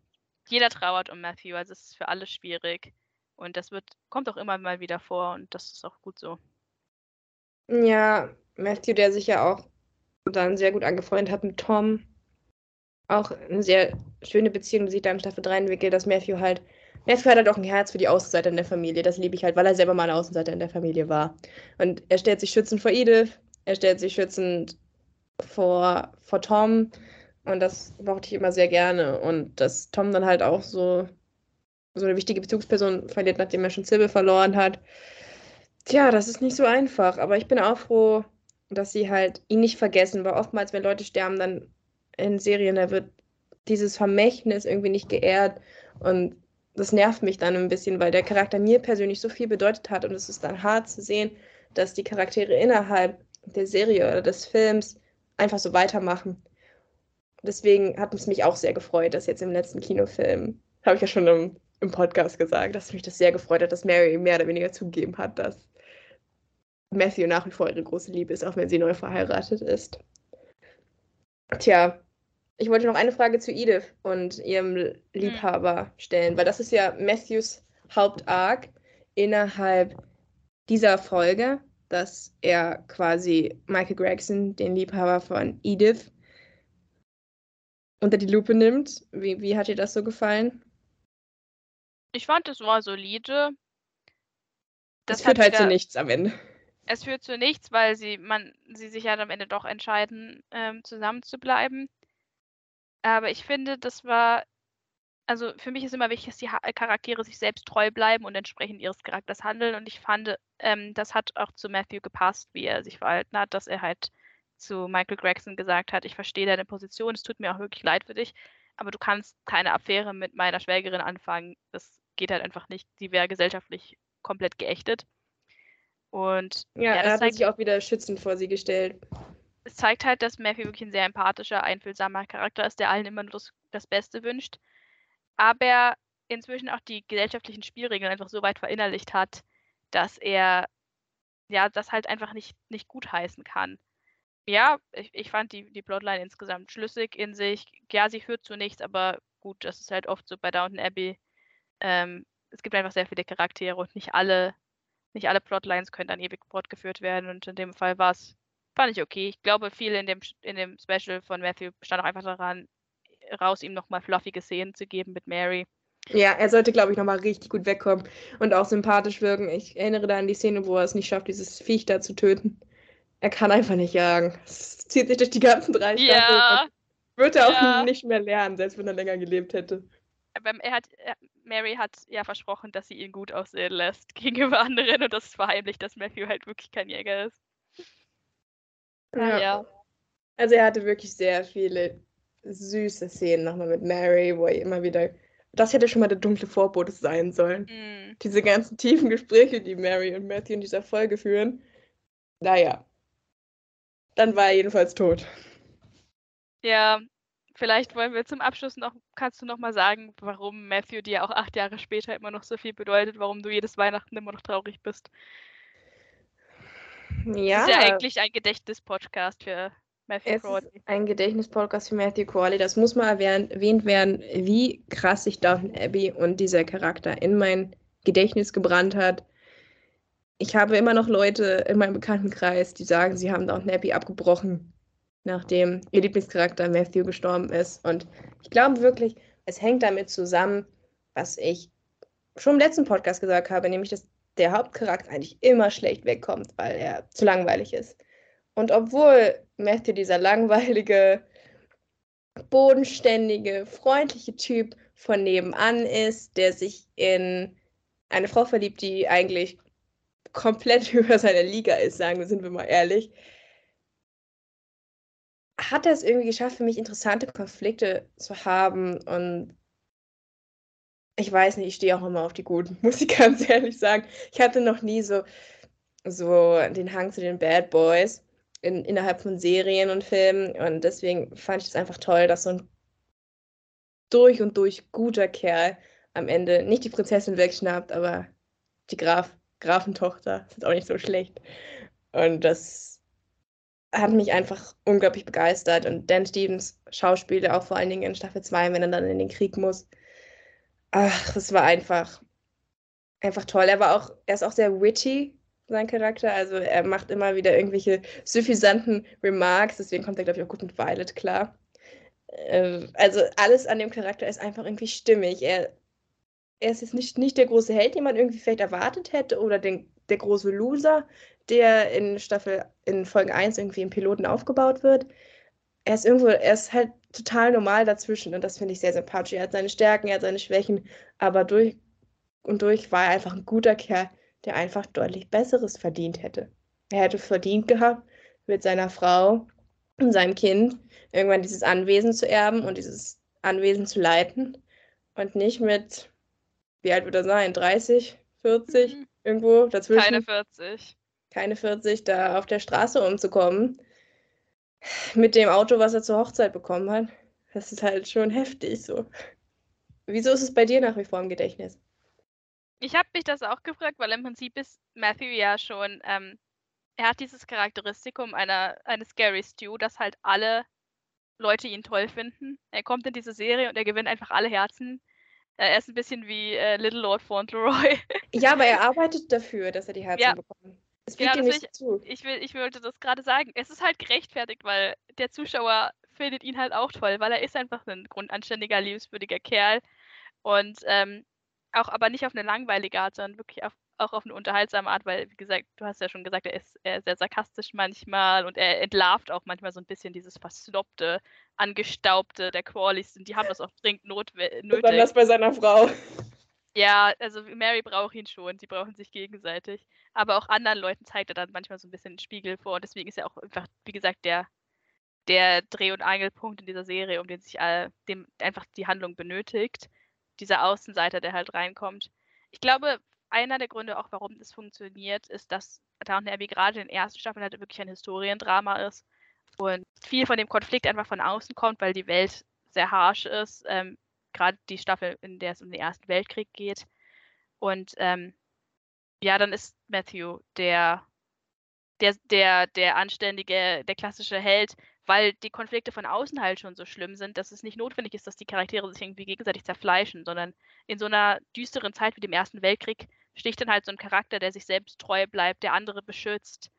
Jeder trauert um Matthew, also es ist für alle schwierig. Und das wird, kommt auch immer mal wieder vor und das ist auch gut so. Ja, Matthew, der sich ja auch dann sehr gut angefreundet hat mit Tom. Auch eine sehr schöne Beziehung, die sich dann in Staffel 3 entwickelt, dass Matthew halt Matthew hat halt auch ein Herz für die Außenseiter in der Familie. Das liebe ich halt, weil er selber mal ein Außenseiter in der Familie war. Und er stellt sich schützend vor Edith, er stellt sich schützend vor, vor Tom. Und das mochte ich immer sehr gerne. Und dass Tom dann halt auch so, so eine wichtige Bezugsperson verliert, nachdem er schon Sybil verloren hat. Tja, das ist nicht so einfach. Aber ich bin auch froh, dass sie halt ihn nicht vergessen, weil oftmals, wenn Leute sterben, dann in Serien, da wird dieses Vermächtnis irgendwie nicht geehrt. Und das nervt mich dann ein bisschen, weil der Charakter mir persönlich so viel bedeutet hat und es ist dann hart zu sehen, dass die Charaktere innerhalb der Serie oder des Films einfach so weitermachen. Deswegen hat es mich auch sehr gefreut, dass jetzt im letzten Kinofilm, habe ich ja schon im, im Podcast gesagt, dass mich das sehr gefreut hat, dass Mary mehr oder weniger zugegeben hat, dass Matthew nach wie vor ihre große Liebe ist, auch wenn sie neu verheiratet ist. Tja, ich wollte noch eine Frage zu Edith und ihrem hm. Liebhaber mhm. stellen, weil das ist ja Matthews Hauptarg innerhalb dieser Folge, dass er quasi Michael Gregson, den Liebhaber von Edith, unter die Lupe nimmt. Wie, wie hat dir das so gefallen? Ich fand, es war solide. Das, das führt halt wieder, zu nichts am Ende. Es führt zu nichts, weil sie, man, sie sich halt am Ende doch entscheiden, ähm, zusammen zu bleiben. Aber ich finde, das war also für mich ist immer wichtig, dass die Charaktere sich selbst treu bleiben und entsprechend ihres Charakters handeln. Und ich fand, ähm, das hat auch zu Matthew gepasst, wie er sich verhalten hat, dass er halt zu Michael Gregson gesagt hat, ich verstehe deine Position, es tut mir auch wirklich leid für dich, aber du kannst keine Affäre mit meiner Schwägerin anfangen. Das geht halt einfach nicht. Die wäre gesellschaftlich komplett geächtet. Und ja, ja er hat sich auch wieder schützend vor sie gestellt es zeigt halt, dass Matthew wirklich ein sehr empathischer, einfühlsamer Charakter ist, der allen immer nur das, das Beste wünscht. Aber inzwischen auch die gesellschaftlichen Spielregeln einfach so weit verinnerlicht hat, dass er ja das halt einfach nicht, nicht gut heißen kann. Ja, ich, ich fand die, die Plotline insgesamt schlüssig in sich. Ja, sie führt zu nichts, aber gut, das ist halt oft so bei Downton Abbey. Ähm, es gibt einfach sehr viele Charaktere und nicht alle, nicht alle Plotlines können dann ewig fortgeführt werden. Und in dem Fall war es fand ich okay. Ich glaube, viel in dem, in dem Special von Matthew stand auch einfach daran, raus ihm nochmal fluffige Szenen zu geben mit Mary. Ja, er sollte, glaube ich, nochmal richtig gut wegkommen und auch sympathisch wirken. Ich erinnere da an die Szene, wo er es nicht schafft, dieses Viech da zu töten. Er kann einfach nicht jagen. Es zieht sich durch die ganzen drei Staffeln. Ja. Wird er ja. auch nicht mehr lernen, selbst wenn er länger gelebt hätte. Aber er hat, Mary hat ja versprochen, dass sie ihn gut aussehen lässt gegenüber anderen und das ist verheimlicht, dass Matthew halt wirklich kein Jäger ist. Ja. ja. Also er hatte wirklich sehr viele süße Szenen nochmal mit Mary, wo er immer wieder. Das hätte schon mal der dunkle Vorbote sein sollen. Mm. Diese ganzen tiefen Gespräche, die Mary und Matthew in dieser Folge führen. Naja. Dann war er jedenfalls tot. Ja, vielleicht wollen wir zum Abschluss noch, kannst du noch mal sagen, warum Matthew dir auch acht Jahre später immer noch so viel bedeutet, warum du jedes Weihnachten immer noch traurig bist. Ja, Das ist ja eigentlich ein Gedächtnis-Podcast für Matthew es Crawley. ist ein Gedächtnispodcast für Matthew Crawley. Das muss mal erwähnt, erwähnt werden, wie krass sich Downton Abbey und dieser Charakter in mein Gedächtnis gebrannt hat. Ich habe immer noch Leute in meinem Bekanntenkreis, die sagen, sie haben Downton Abbey abgebrochen, nachdem ihr Lieblingscharakter Matthew gestorben ist. Und ich glaube wirklich, es hängt damit zusammen, was ich schon im letzten Podcast gesagt habe, nämlich, dass der Hauptcharakter eigentlich immer schlecht wegkommt, weil er zu langweilig ist. Und obwohl Matthew dieser langweilige, bodenständige, freundliche Typ von nebenan ist, der sich in eine Frau verliebt, die eigentlich komplett über seiner Liga ist, sagen wir, sind wir mal ehrlich, hat er es irgendwie geschafft, für mich interessante Konflikte zu haben und ich weiß nicht, ich stehe auch immer auf die Guten, muss ich ganz ehrlich sagen. Ich hatte noch nie so, so den Hang zu den Bad Boys in, innerhalb von Serien und Filmen und deswegen fand ich es einfach toll, dass so ein durch und durch guter Kerl am Ende nicht die Prinzessin wegschnappt, aber die Graf, Grafentochter. Das ist auch nicht so schlecht. Und das hat mich einfach unglaublich begeistert. Und Dan Stevens Schauspieler auch vor allen Dingen in Staffel 2, wenn er dann in den Krieg muss. Ach, das war einfach, einfach toll. Er war auch, er ist auch sehr witty, sein Charakter. Also er macht immer wieder irgendwelche suffisanten Remarks, deswegen kommt er, glaube ich, auch gut mit Violet klar. Äh, Also alles an dem Charakter ist einfach irgendwie stimmig. Er, er ist jetzt nicht, nicht der große Held, den man irgendwie vielleicht erwartet hätte, oder den, der große Loser, der in Staffel, in Folge 1 irgendwie im Piloten aufgebaut wird. Er ist irgendwo, er ist halt total normal dazwischen und das finde ich sehr sympathisch. Er hat seine Stärken, er hat seine Schwächen, aber durch und durch war er einfach ein guter Kerl, der einfach deutlich Besseres verdient hätte. Er hätte verdient gehabt, mit seiner Frau und seinem Kind irgendwann dieses Anwesen zu erben und dieses Anwesen zu leiten und nicht mit, wie alt wird er sein, 30, 40, Mhm. irgendwo dazwischen, Keine 40. keine 40, da auf der Straße umzukommen, mit dem Auto, was er zur Hochzeit bekommen hat. Das ist halt schon heftig so. Wieso ist es bei dir nach wie vor im Gedächtnis? Ich habe mich das auch gefragt, weil im Prinzip ist Matthew ja schon, ähm, er hat dieses Charakteristikum einer, eines Scary Stew, dass halt alle Leute ihn toll finden. Er kommt in diese Serie und er gewinnt einfach alle Herzen. Äh, er ist ein bisschen wie äh, Little Lord Fauntleroy. Ja, aber er arbeitet dafür, dass er die Herzen Ja. bekommt. Es fliegt Genau, das nicht zu. ich, will, ich wollte das gerade sagen. Es ist halt gerechtfertigt, weil der Zuschauer findet ihn halt auch toll, weil er ist einfach ein grundanständiger, liebenswürdiger Kerl. Und ähm, auch aber nicht auf eine langweilige Art, sondern wirklich auf, auch auf eine unterhaltsame Art, weil, wie gesagt, du hast ja schon gesagt, er ist, er ist sehr sarkastisch manchmal und er entlarvt auch manchmal so ein bisschen dieses versnobte, angestaubte der Crawleys. Und die haben das auch dringend notwe- nötig. Besonders bei seiner Frau. Ja, also Mary braucht ihn schon, die brauchen sich gegenseitig. Aber auch anderen Leuten zeigt er dann manchmal so ein bisschen den Spiegel vor. Und deswegen ist er auch einfach, wie gesagt, der, der Dreh- und Angelpunkt in dieser Serie, um den sich all, dem einfach die Handlung benötigt. Dieser Außenseiter, der halt reinkommt. Ich glaube, einer der Gründe auch, warum das funktioniert, ist, dass Downton Abbey gerade in den ersten Staffeln halt wirklich ein Historiendrama ist. Und viel von dem Konflikt einfach von außen kommt, weil die Welt sehr harsh ist. Ähm, gerade die Staffel, in der es um den Ersten Weltkrieg geht. Und ähm, ja, dann ist Matthew der, der, der, der anständige, der klassische Held, weil die Konflikte von außen halt schon so schlimm sind, dass es nicht notwendig ist, dass die Charaktere sich irgendwie gegenseitig zerfleischen, sondern in so einer düsteren Zeit wie dem Ersten Weltkrieg sticht dann halt so ein Charakter, der sich selbst treu bleibt, der andere beschützt,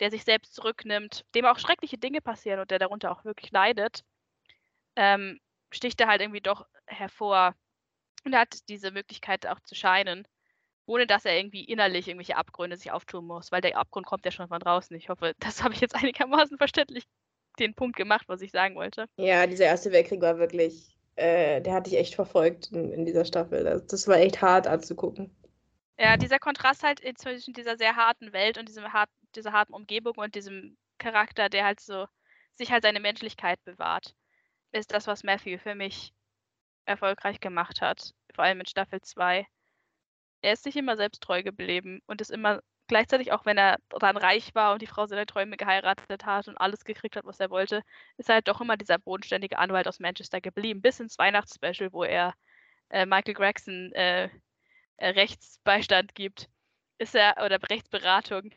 der sich selbst zurücknimmt, dem auch schreckliche Dinge passieren und der darunter auch wirklich leidet, ähm, sticht er halt irgendwie doch hervor und hat diese Möglichkeit auch zu scheinen, ohne dass er irgendwie innerlich irgendwelche Abgründe sich auftun muss, weil der Abgrund kommt ja schon von draußen. Ich hoffe, das habe ich jetzt einigermaßen verständlich den Punkt gemacht, was ich sagen wollte. Ja, dieser Erste Weltkrieg war wirklich, äh, der hat dich echt verfolgt in, in dieser Staffel. Das, das war echt hart anzugucken. Ja, dieser Kontrast halt zwischen dieser sehr harten Welt und diesem hart, dieser harten Umgebung und diesem Charakter, der halt so sich halt seine Menschlichkeit bewahrt, ist das, was Matthew für mich erfolgreich gemacht hat. Vor allem in Staffel 2. Er ist sich immer selbst treu geblieben und ist immer gleichzeitig, auch wenn er dann reich war und die Frau seiner Träume geheiratet hat und alles gekriegt hat, was er wollte, ist er halt doch immer dieser bodenständige Anwalt aus Manchester geblieben, bis ins Weihnachtsspecial, wo er äh, Michael Gregson äh, äh, Rechtsbeistand gibt, ist er, oder Rechtsberatung,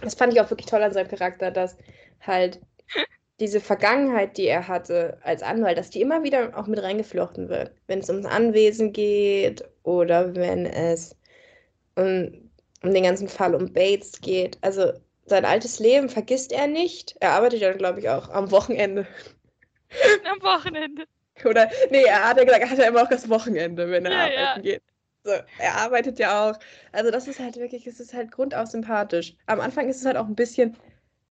das fand ich auch wirklich toll an seinem Charakter, dass halt diese Vergangenheit, die er hatte als Anwalt, dass die immer wieder auch mit reingeflochten wird. Wenn es ums Anwesen geht oder wenn es um, um den ganzen Fall um Bates geht. Also sein altes Leben vergisst er nicht. Er arbeitet ja, glaube ich, auch am Wochenende. Am Wochenende. Oder, nee, er hat ja gesagt, er hat ja immer auch das Wochenende, wenn er Ja, arbeiten ja. geht. So, er arbeitet ja auch. Also das ist halt wirklich, es ist halt grundaus sympathisch. Am Anfang ist es halt auch ein bisschen,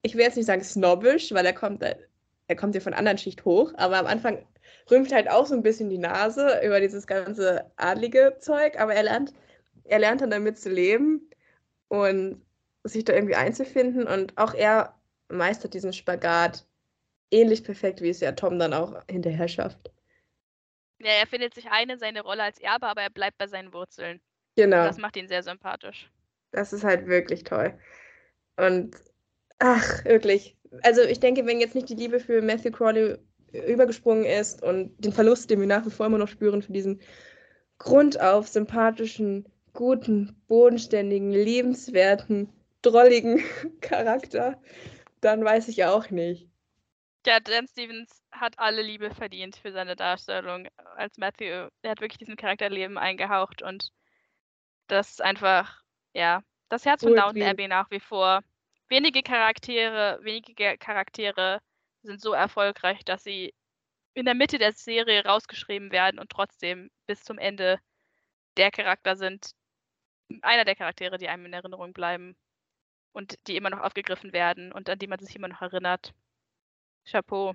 ich will jetzt nicht sagen snobbisch, weil er kommt, halt- er kommt ja von anderen Schicht hoch, aber am Anfang rümpft halt auch so ein bisschen die Nase über dieses ganze adlige Zeug, aber er lernt, er lernt dann damit zu leben und sich da irgendwie einzufinden und auch er meistert diesen Spagat ähnlich perfekt, wie es ja Tom dann auch hinterher schafft. Ja, er findet sich ein in seine Rolle als Erbe, aber er bleibt bei seinen Wurzeln. Genau. Das macht ihn sehr sympathisch. Das ist halt wirklich toll. Und ach, wirklich. Also ich denke, wenn jetzt nicht die Liebe für Matthew Crawley übergesprungen ist und den Verlust, den wir nach wie vor immer noch spüren für diesen grundauf sympathischen, guten, bodenständigen, liebenswerten, drolligen Charakter, dann weiß ich auch nicht. Ja, Dan Stevens hat alle Liebe verdient für seine Darstellung als Matthew. Er hat wirklich diesem Charakterleben eingehaucht und das ist einfach, ja, das Herz von Downton Abbey nach wie vor. Wenige Charaktere, wenige Ge- Charaktere sind so erfolgreich, dass sie in der Mitte der Serie rausgeschrieben werden und trotzdem bis zum Ende der Charakter sind, einer der Charaktere, die einem in Erinnerung bleiben und die immer noch aufgegriffen werden und an die man sich immer noch erinnert. Chapeau.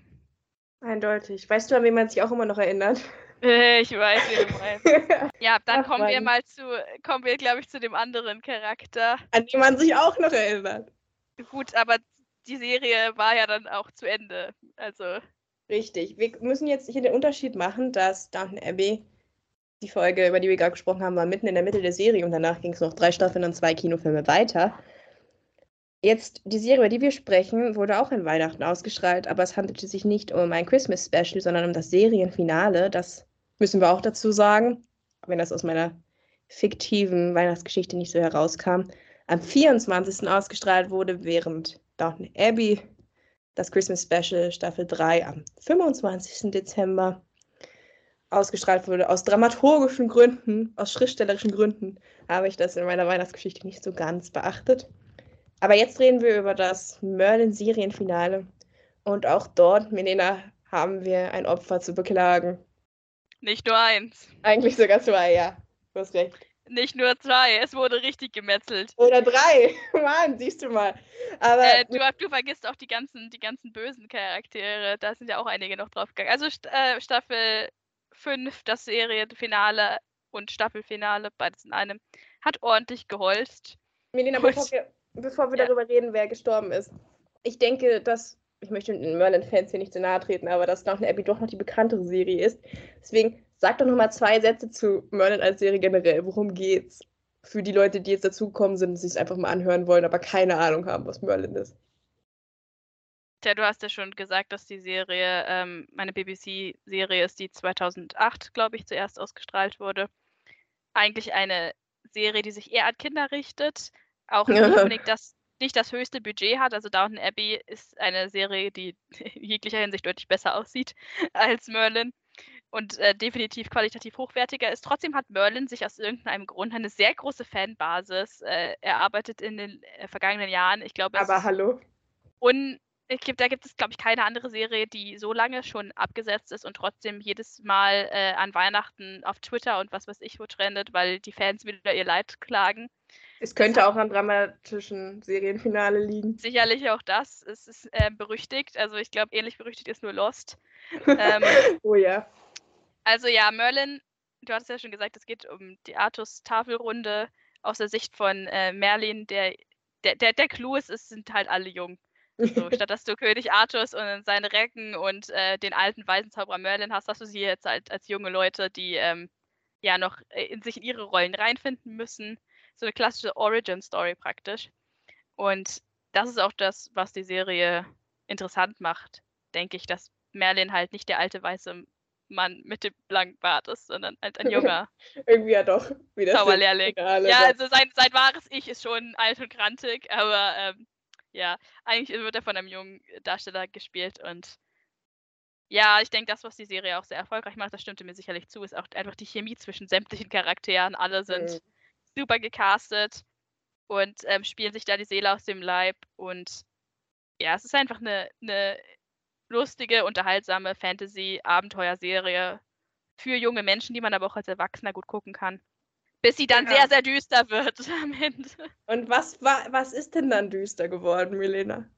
Eindeutig. Weißt du, an wen man sich auch immer noch erinnert? Ich weiß, wie du meinst. Ja, dann Ach, kommen wir mal zu, kommen wir, glaube ich, zu dem anderen Charakter. an den man sich auch noch erinnert. Gut, aber die Serie war ja dann auch zu Ende. Also, Richtig. Wir müssen jetzt hier den Unterschied machen, dass Downton Abbey, die Folge, über die wir gerade gesprochen haben, war mitten in der Mitte der Serie und danach ging es noch drei Staffeln und zwei Kinofilme weiter. Jetzt, die Serie, über die wir sprechen, wurde auch an Weihnachten ausgestrahlt, aber es handelte sich nicht um ein Christmas Special, sondern um das Serienfinale. Das müssen wir auch dazu sagen, wenn das aus meiner fiktiven Weihnachtsgeschichte nicht so herauskam. Am 24. ausgestrahlt wurde, während Downton Abbey das Christmas Special Staffel 3 am 25. Dezember ausgestrahlt wurde. Aus dramaturgischen Gründen, aus schriftstellerischen Gründen habe ich das in meiner Weihnachtsgeschichte nicht so ganz beachtet. Aber jetzt reden wir über das Merlin-Serienfinale. Und auch dort, Melena, haben wir ein Opfer zu beklagen. nicht nur eins, Eigentlich sogar zwei, ja. Du hast recht. Nicht nur zwei. Es wurde richtig gemetzelt. Oder drei. Mann, siehst du mal. Aber Äh, du, du vergisst auch die ganzen, die ganzen bösen Charaktere. Da sind ja auch einige noch draufgegangen. Also äh, Staffel 5, das Serienfinale und Staffelfinale, beides in einem, hat ordentlich geholzt. Melina, bevor wir, bevor wir Ja. darüber reden, wer gestorben ist. Ich denke, dass, ich möchte den Merlin-Fans hier nicht zu nahe treten, aber dass Downton Abbey doch noch die bekanntere Serie ist. Deswegen sag doch noch mal zwei Sätze zu Merlin als Serie generell. Worum geht's? Für die Leute, die jetzt dazugekommen sind und sich es einfach mal anhören wollen, aber keine Ahnung haben, was Merlin ist. Tja, du hast ja schon gesagt, dass die Serie ähm, eine BBC-Serie ist, die 2008, glaube ich, zuerst ausgestrahlt wurde. Eigentlich eine Serie, die sich eher an Kinder richtet, auch nicht Ja. unbedingt das, nicht das höchste Budget hat. Also Downton Abbey ist eine Serie, die in jeglicher Hinsicht deutlich besser aussieht als Merlin und äh, definitiv qualitativ hochwertiger ist. Trotzdem hat Merlin sich aus irgendeinem Grund eine sehr große Fanbasis äh, erarbeitet in den äh, vergangenen Jahren. Ich glaube, Aber hallo. und ich gibt, da gibt es, glaube ich, keine andere Serie, die so lange schon abgesetzt ist und trotzdem jedes Mal äh, an Weihnachten auf Twitter und was weiß ich wo trendet, weil die Fans wieder ihr Leid klagen. Es könnte auch am dramatischen Serienfinale liegen. Sicherlich auch das. Es ist äh, berüchtigt. Also ich glaube, ähnlich berüchtigt ist nur Lost. ähm, Oh ja. Also ja, Merlin, du hattest ja schon gesagt, es geht um die Artus-Tafelrunde aus der Sicht von äh, Merlin. Der, der, der, der Clou ist, es sind halt alle jung. So, statt dass du König Artus und seine Recken und äh, den alten weisen Zauberer Merlin hast, hast du sie jetzt als, als junge Leute, die ähm, ja noch äh, in sich in ihre Rollen reinfinden müssen. So eine klassische Origin-Story praktisch. Und das ist auch das, was die Serie interessant macht, denke ich, dass Merlin halt nicht der alte weiße Mann mit dem langen Bart ist, sondern halt ein junger Irgendwie ja doch. Wie das Zauberlehrling. Ja, also sein, sein wahres Ich ist schon alt und grantig, aber ähm, ja, eigentlich wird er von einem jungen Darsteller gespielt und ja, ich denke, das, was die Serie auch sehr erfolgreich macht, das stimmte mir sicherlich zu, ist auch einfach die Chemie zwischen sämtlichen Charakteren. Alle sind Mhm. super gecastet und ähm, spielen sich da die Seele aus dem Leib. Und ja, es ist einfach eine, eine lustige, unterhaltsame Fantasy-Abenteuerserie für junge Menschen, die man aber auch als Erwachsener gut gucken kann. Bis sie dann Ja. sehr, sehr düster wird am Ende. Und was war, was ist denn dann düster geworden, Milena?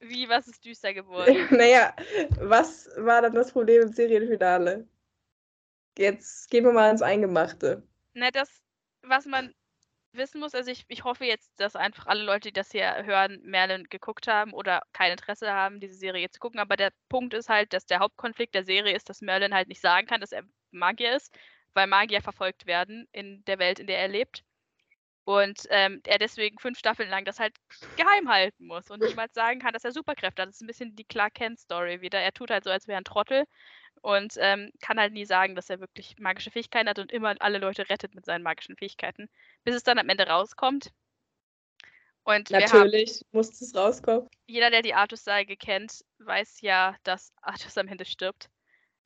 Wie, was ist düster geworden? naja, was war dann das Problem im Serienfinale? Jetzt gehen wir mal ins Eingemachte. Na, das, was man wissen muss, also ich, ich hoffe jetzt, dass einfach alle Leute, die das hier hören, Merlin geguckt haben oder kein Interesse haben, diese Serie zu gucken. Aber der Punkt ist halt, dass der Hauptkonflikt der Serie ist, dass Merlin halt nicht sagen kann, dass er Magier ist, weil Magier verfolgt werden in der Welt, in der er lebt. Und ähm, er deswegen fünf Staffeln lang das halt geheim halten muss und niemals sagen kann, dass er Superkräfte hat. Das ist ein bisschen die Clark Kent-Story wieder. Er tut halt so, als wäre er ein Trottel und ähm, kann halt nie sagen, dass er wirklich magische Fähigkeiten hat und immer alle Leute rettet mit seinen magischen Fähigkeiten, bis es dann am Ende rauskommt. Und Natürlich muss es rauskommen. jeder, der die Artus-Sage kennt, weiß ja, dass Artus am Ende stirbt,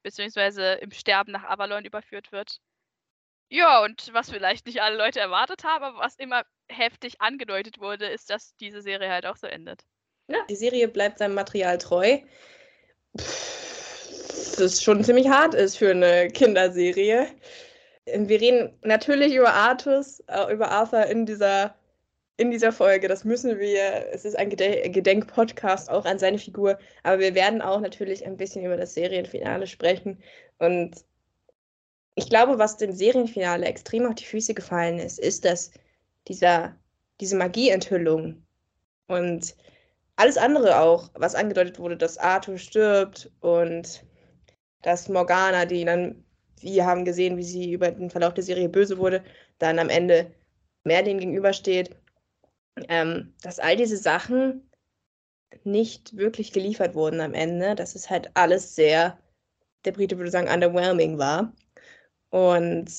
beziehungsweise im Sterben nach Avalon überführt wird. Ja, und was vielleicht nicht alle Leute erwartet haben, aber was immer heftig angedeutet wurde, ist, dass diese Serie halt auch so endet. Ja, die Serie bleibt seinem Material treu. Das schon ziemlich hart ist für eine Kinderserie. Wir reden natürlich über Artus, äh, über Arthur in dieser, in dieser Folge. Das müssen wir. Es ist ein Gede Gedenkpodcast auch an seine Figur. Aber wir werden auch natürlich ein bisschen über das Serienfinale sprechen. Und ich glaube, was dem Serienfinale extrem auf die Füße gefallen ist, ist, dass dieser, diese Magieenthüllung und alles andere auch, was angedeutet wurde, dass Arthur stirbt und dass Morgana, die dann, wir haben gesehen, wie sie über den Verlauf der Serie böse wurde, dann am Ende Merlin gegenübersteht, ähm, dass all diese Sachen nicht wirklich geliefert wurden am Ende, dass es halt alles sehr, der Brite würde sagen, underwhelming war. Und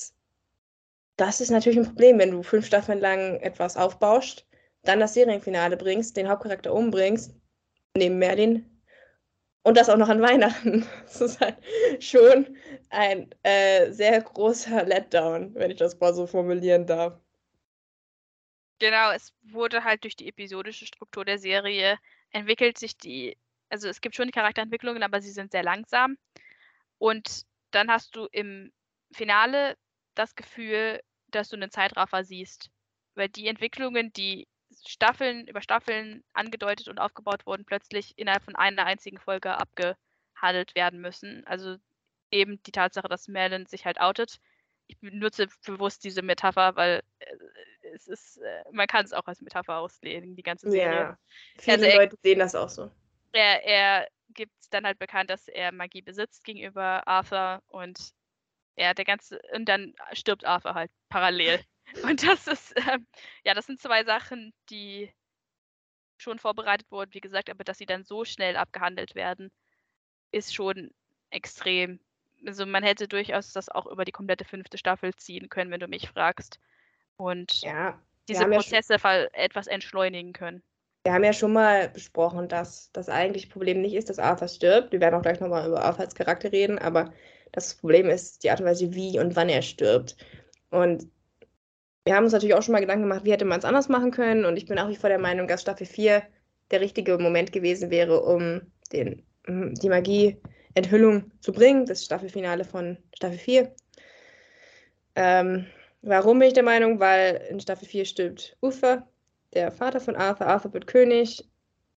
das ist natürlich ein Problem, wenn du fünf Staffeln lang etwas aufbaust, dann das Serienfinale bringst, den Hauptcharakter umbringst, neben Merlin, und das auch noch an Weihnachten. Das ist halt schon ein äh, sehr großer Letdown, wenn ich das mal so formulieren darf. Genau, es wurde halt durch die episodische Struktur der Serie entwickelt sich die, also es gibt schon die Charakterentwicklungen, aber sie sind sehr langsam. Und dann hast du im Finale das Gefühl, dass du einen Zeitraffer siehst. Weil die Entwicklungen, die Staffeln über Staffeln angedeutet und aufgebaut wurden, plötzlich innerhalb von einer einzigen Folge abgehandelt werden müssen. Also eben die Tatsache, dass Merlin sich halt outet. Ich benutze bewusst diese Metapher, weil äh, es ist, äh, man kann es auch als Metapher auslegen, die ganze Serie. Ja, viele Also er- Leute sehen das auch so. Er, er gibt dann halt bekannt, dass er Magie besitzt gegenüber Arthur und ja, der ganze, und dann stirbt Arthur halt parallel. Und das ist, ähm, ja, das sind zwei Sachen, die schon vorbereitet wurden, wie gesagt, aber dass sie dann so schnell abgehandelt werden, ist schon extrem. Also man hätte durchaus das auch über die komplette fünfte Staffel ziehen können, wenn du mich fragst. Und Ja, diese ja Prozesse fall etwas entschleunigen können. wir haben ja schon mal besprochen, dass das eigentliche Problem nicht ist, dass Arthur stirbt. Wir werden auch gleich nochmal über Arthur als Charakter reden, aber das Problem ist die Art und Weise, wie und wann er stirbt. Und wir haben uns natürlich auch schon mal Gedanken gemacht, wie hätte man es anders machen können. Und ich bin auch wie vor der Meinung, dass Staffel 4 der richtige Moment gewesen wäre, um den, um die Magie-Enthüllung zu bringen. Das Staffelfinale von Staffel 4. Ähm, warum bin ich der Meinung? Weil in Staffel 4 stirbt Uther, der Vater von Arthur. Arthur wird König.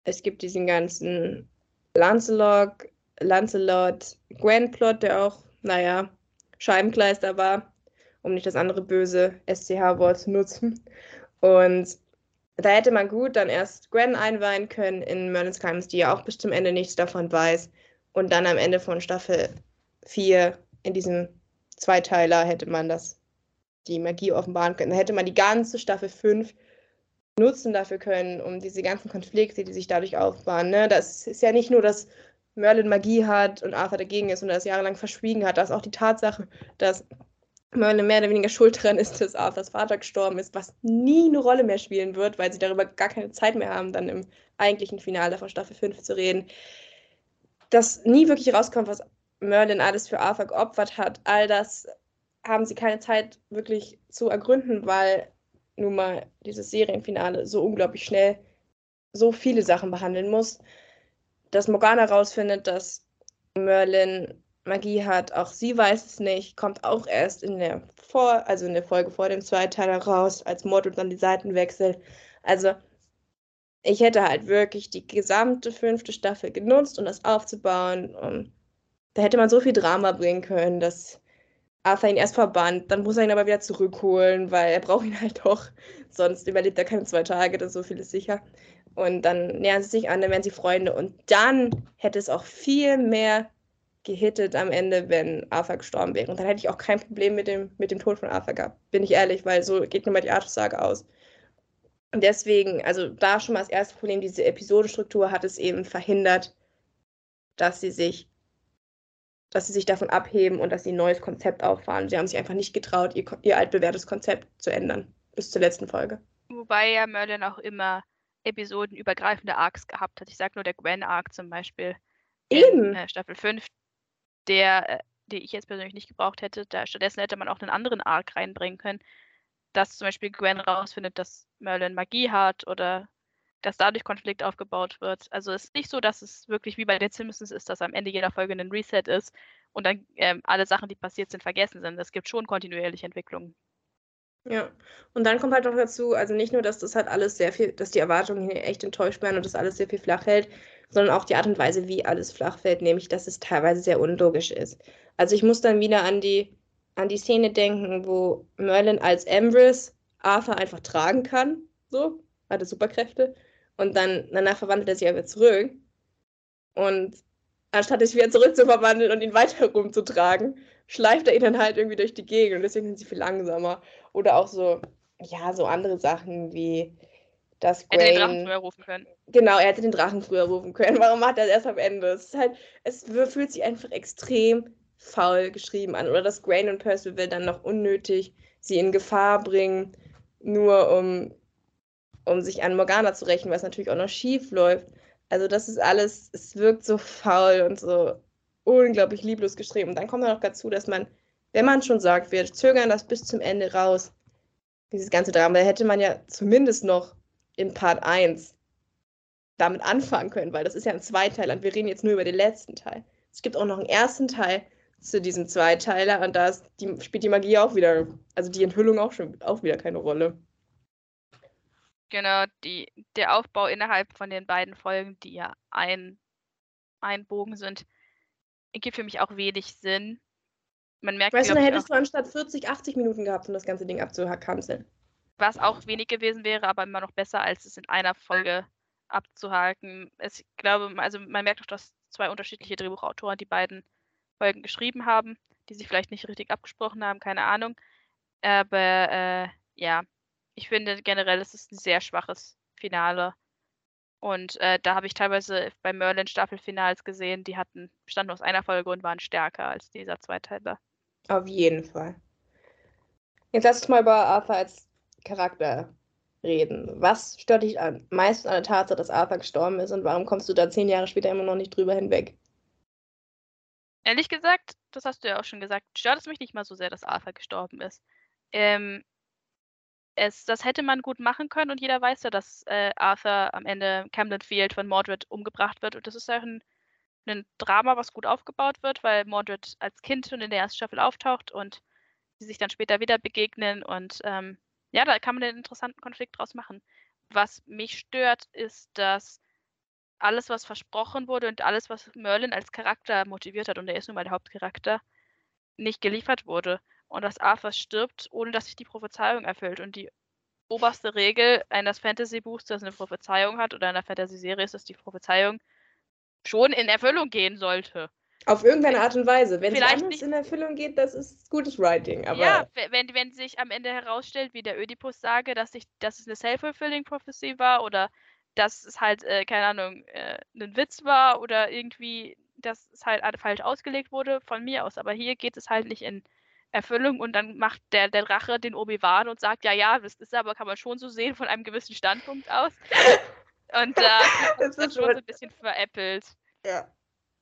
Es gibt diesen ganzen Lancelot, Lancelot Gwen-Plot, der auch, naja, Scheibenkleister war, um nicht das andere böse SCH-Wort zu nutzen. Und da hätte man gut dann erst Gwen einweihen können in Merlin's Geheimnis, die ja auch bis zum Ende nichts davon weiß. Und dann am Ende von Staffel 4 in diesem Zweiteiler hätte man das, die Magie offenbaren können. Da hätte man die ganze Staffel 5 nutzen dafür können, um diese ganzen Konflikte, die sich dadurch aufbauen. Ne? Das ist ja nicht nur das Merlin Magie hat und Arthur dagegen ist und das jahrelang verschwiegen hat, dass auch die Tatsache, dass Merlin mehr oder weniger schuld daran ist, dass Arthurs Vater gestorben ist, was nie eine Rolle mehr spielen wird, weil sie darüber gar keine Zeit mehr haben, dann im eigentlichen Finale von Staffel 5 zu reden. Dass nie wirklich rauskommt, was Merlin alles für Arthur geopfert hat, all das haben sie keine Zeit wirklich zu ergründen, weil nun mal dieses Serienfinale so unglaublich schnell so viele Sachen behandeln muss, dass Morgana rausfindet, dass Merlin Magie hat. Auch sie weiß es nicht, kommt auch erst in der vor, also in der Folge vor dem Zweiteiler raus, als Mord und dann die Seiten wechselt. Also ich hätte halt wirklich die gesamte fünfte Staffel genutzt, um das aufzubauen. Um, da hätte man so viel Drama bringen können, dass Arthur ihn erst verbannt, dann muss er ihn aber wieder zurückholen, weil er braucht ihn halt doch. Sonst überlebt er keine zwei Tage, das so viel ist sicher. Und dann nähern sie sich an, dann werden sie Freunde. Und dann hätte es auch viel mehr gehittet am Ende, wenn Arthur gestorben wäre. Und dann hätte ich auch kein Problem mit dem, mit dem Tod von Arthur gehabt, bin ich ehrlich, weil so geht nun mal die Arthur-Sage aus. Und deswegen, also da schon mal das erste Problem, diese Episodenstruktur hat es eben verhindert, dass sie sich, dass sie sich davon abheben und dass sie ein neues Konzept auffahren. Sie haben sich einfach nicht getraut, ihr, ihr altbewährtes Konzept zu ändern, bis zur letzten Folge. Wobei ja Merlin auch immer episodenübergreifende Arcs gehabt hat. Ich sage nur der Gwen-Arc zum Beispiel. Eben. In, äh, Staffel 5, der, äh, die ich jetzt persönlich nicht gebraucht hätte. Da, stattdessen hätte man auch einen anderen Arc reinbringen können, dass zum Beispiel Gwen rausfindet, dass Merlin Magie hat oder dass dadurch Konflikt aufgebaut wird. Also es ist nicht so, dass es wirklich wie bei den Simpsons ist, dass am Ende jeder Folge ein Reset ist und dann ähm, alle Sachen, die passiert sind, vergessen sind. Es gibt schon kontinuierliche Entwicklungen. Ja, und dann kommt halt noch dazu, also nicht nur, dass das halt alles sehr viel, dass die Erwartungen hier echt enttäuscht werden und das alles sehr viel flach hält, sondern auch die Art und Weise, wie alles flach fällt, nämlich, dass es teilweise sehr unlogisch ist. Also ich muss dann wieder an die, an die Szene denken, wo Merlin als Ambrose Arthur einfach tragen kann, so, hatte Superkräfte, und dann danach verwandelt er sich aber zurück. Und anstatt sich wieder zurück zu verwandeln und ihn weiter rumzutragen, schleift er ihn dann halt irgendwie durch die Gegend und deswegen sind sie viel langsamer. Oder auch so, ja, so andere Sachen wie das Gwen... Hätte den Drachen früher rufen können. Genau, er hätte den Drachen früher rufen können. Warum macht er das erst am Ende? Es, halt, es fühlt sich einfach extrem faul geschrieben an. Oder dass Grain und Percival dann noch unnötig sie in Gefahr bringen, nur um, um sich an Morgana zu rächen, was natürlich auch noch schief läuft. Also das ist alles, es wirkt so faul und so unglaublich lieblos geschrieben. Und dann kommt noch dazu, dass man, wenn man schon sagt, wir zögern das bis zum Ende raus, dieses ganze Drama, da hätte man ja zumindest noch in Part 1 damit anfangen können, weil das ist ja ein Zweiteiler und wir reden jetzt nur über den letzten Teil. Es gibt auch noch einen ersten Teil zu diesem Zweiteiler und da die, spielt die Magie auch wieder, also die Enthüllung auch schon auch wieder keine Rolle. Genau, die, der Aufbau innerhalb von den beiden Folgen, die ja ein, ein Bogen sind, gibt für mich auch wenig Sinn. Man merkt, weißt du, dann hättest du anstatt 40, 80 Minuten gehabt, um das ganze Ding abzukanzeln. Was auch wenig gewesen wäre, aber immer noch besser, als es in einer Folge abzuhaken. Es, ich glaube, also man merkt auch, dass zwei unterschiedliche Drehbuchautoren die beiden Folgen geschrieben haben, die sich vielleicht nicht richtig abgesprochen haben, keine Ahnung. Aber äh, ja, ich finde generell, es ist ein sehr schwaches Finale. Und äh, da habe ich teilweise bei Merlin Staffelfinals gesehen, die hatten, bestanden aus einer Folge und waren stärker als dieser Zweiteiler. Auf jeden Fall. Jetzt lass uns mal über Arthur als Charakter reden. Was stört dich am meisten an der Tatsache, dass Arthur gestorben ist und warum kommst du da zehn Jahre später immer noch nicht drüber hinweg? Ehrlich gesagt, das hast du ja auch schon gesagt, stört es mich nicht mal so sehr, dass Arthur gestorben ist. Ähm, es, das hätte man gut machen können und jeder weiß ja, dass äh, Arthur am Ende Camden Field von Mordred umgebracht wird. Und das ist ja ein, ein Drama, was gut aufgebaut wird, weil Mordred als Kind schon in der ersten Staffel auftaucht und sie sich dann später wieder begegnen. Und ähm, ja, da kann man einen interessanten Konflikt draus machen. Was mich stört, ist, dass alles, was versprochen wurde und alles, was Merlin als Charakter motiviert hat, und er ist nun mal der Hauptcharakter, nicht geliefert wurde und dass Arthur stirbt, ohne dass sich die Prophezeiung erfüllt. Und die oberste Regel eines Fantasy-Buchs, das eine Prophezeiung hat, oder einer Fantasy-Serie ist, dass die Prophezeiung schon in Erfüllung gehen sollte. Auf irgendeine Art und Weise. Wenn Vielleicht es anders nicht, in Erfüllung geht, das ist gutes Writing. Aber ja, wenn, wenn sich am Ende herausstellt, wie der Ödipus sage, dass, ich, dass es eine self-fulfilling prophecy war oder dass es halt, äh, keine Ahnung, äh, ein Witz war oder irgendwie dass es halt falsch ausgelegt wurde, von mir aus. Aber hier geht es halt nicht in Erfüllung und dann macht der, der Drache den Obi-Wan und sagt, ja, ja, das ist aber, kann man schon so sehen von einem gewissen Standpunkt aus. Und äh, das ist schon so ein bisschen veräppelt. Ja.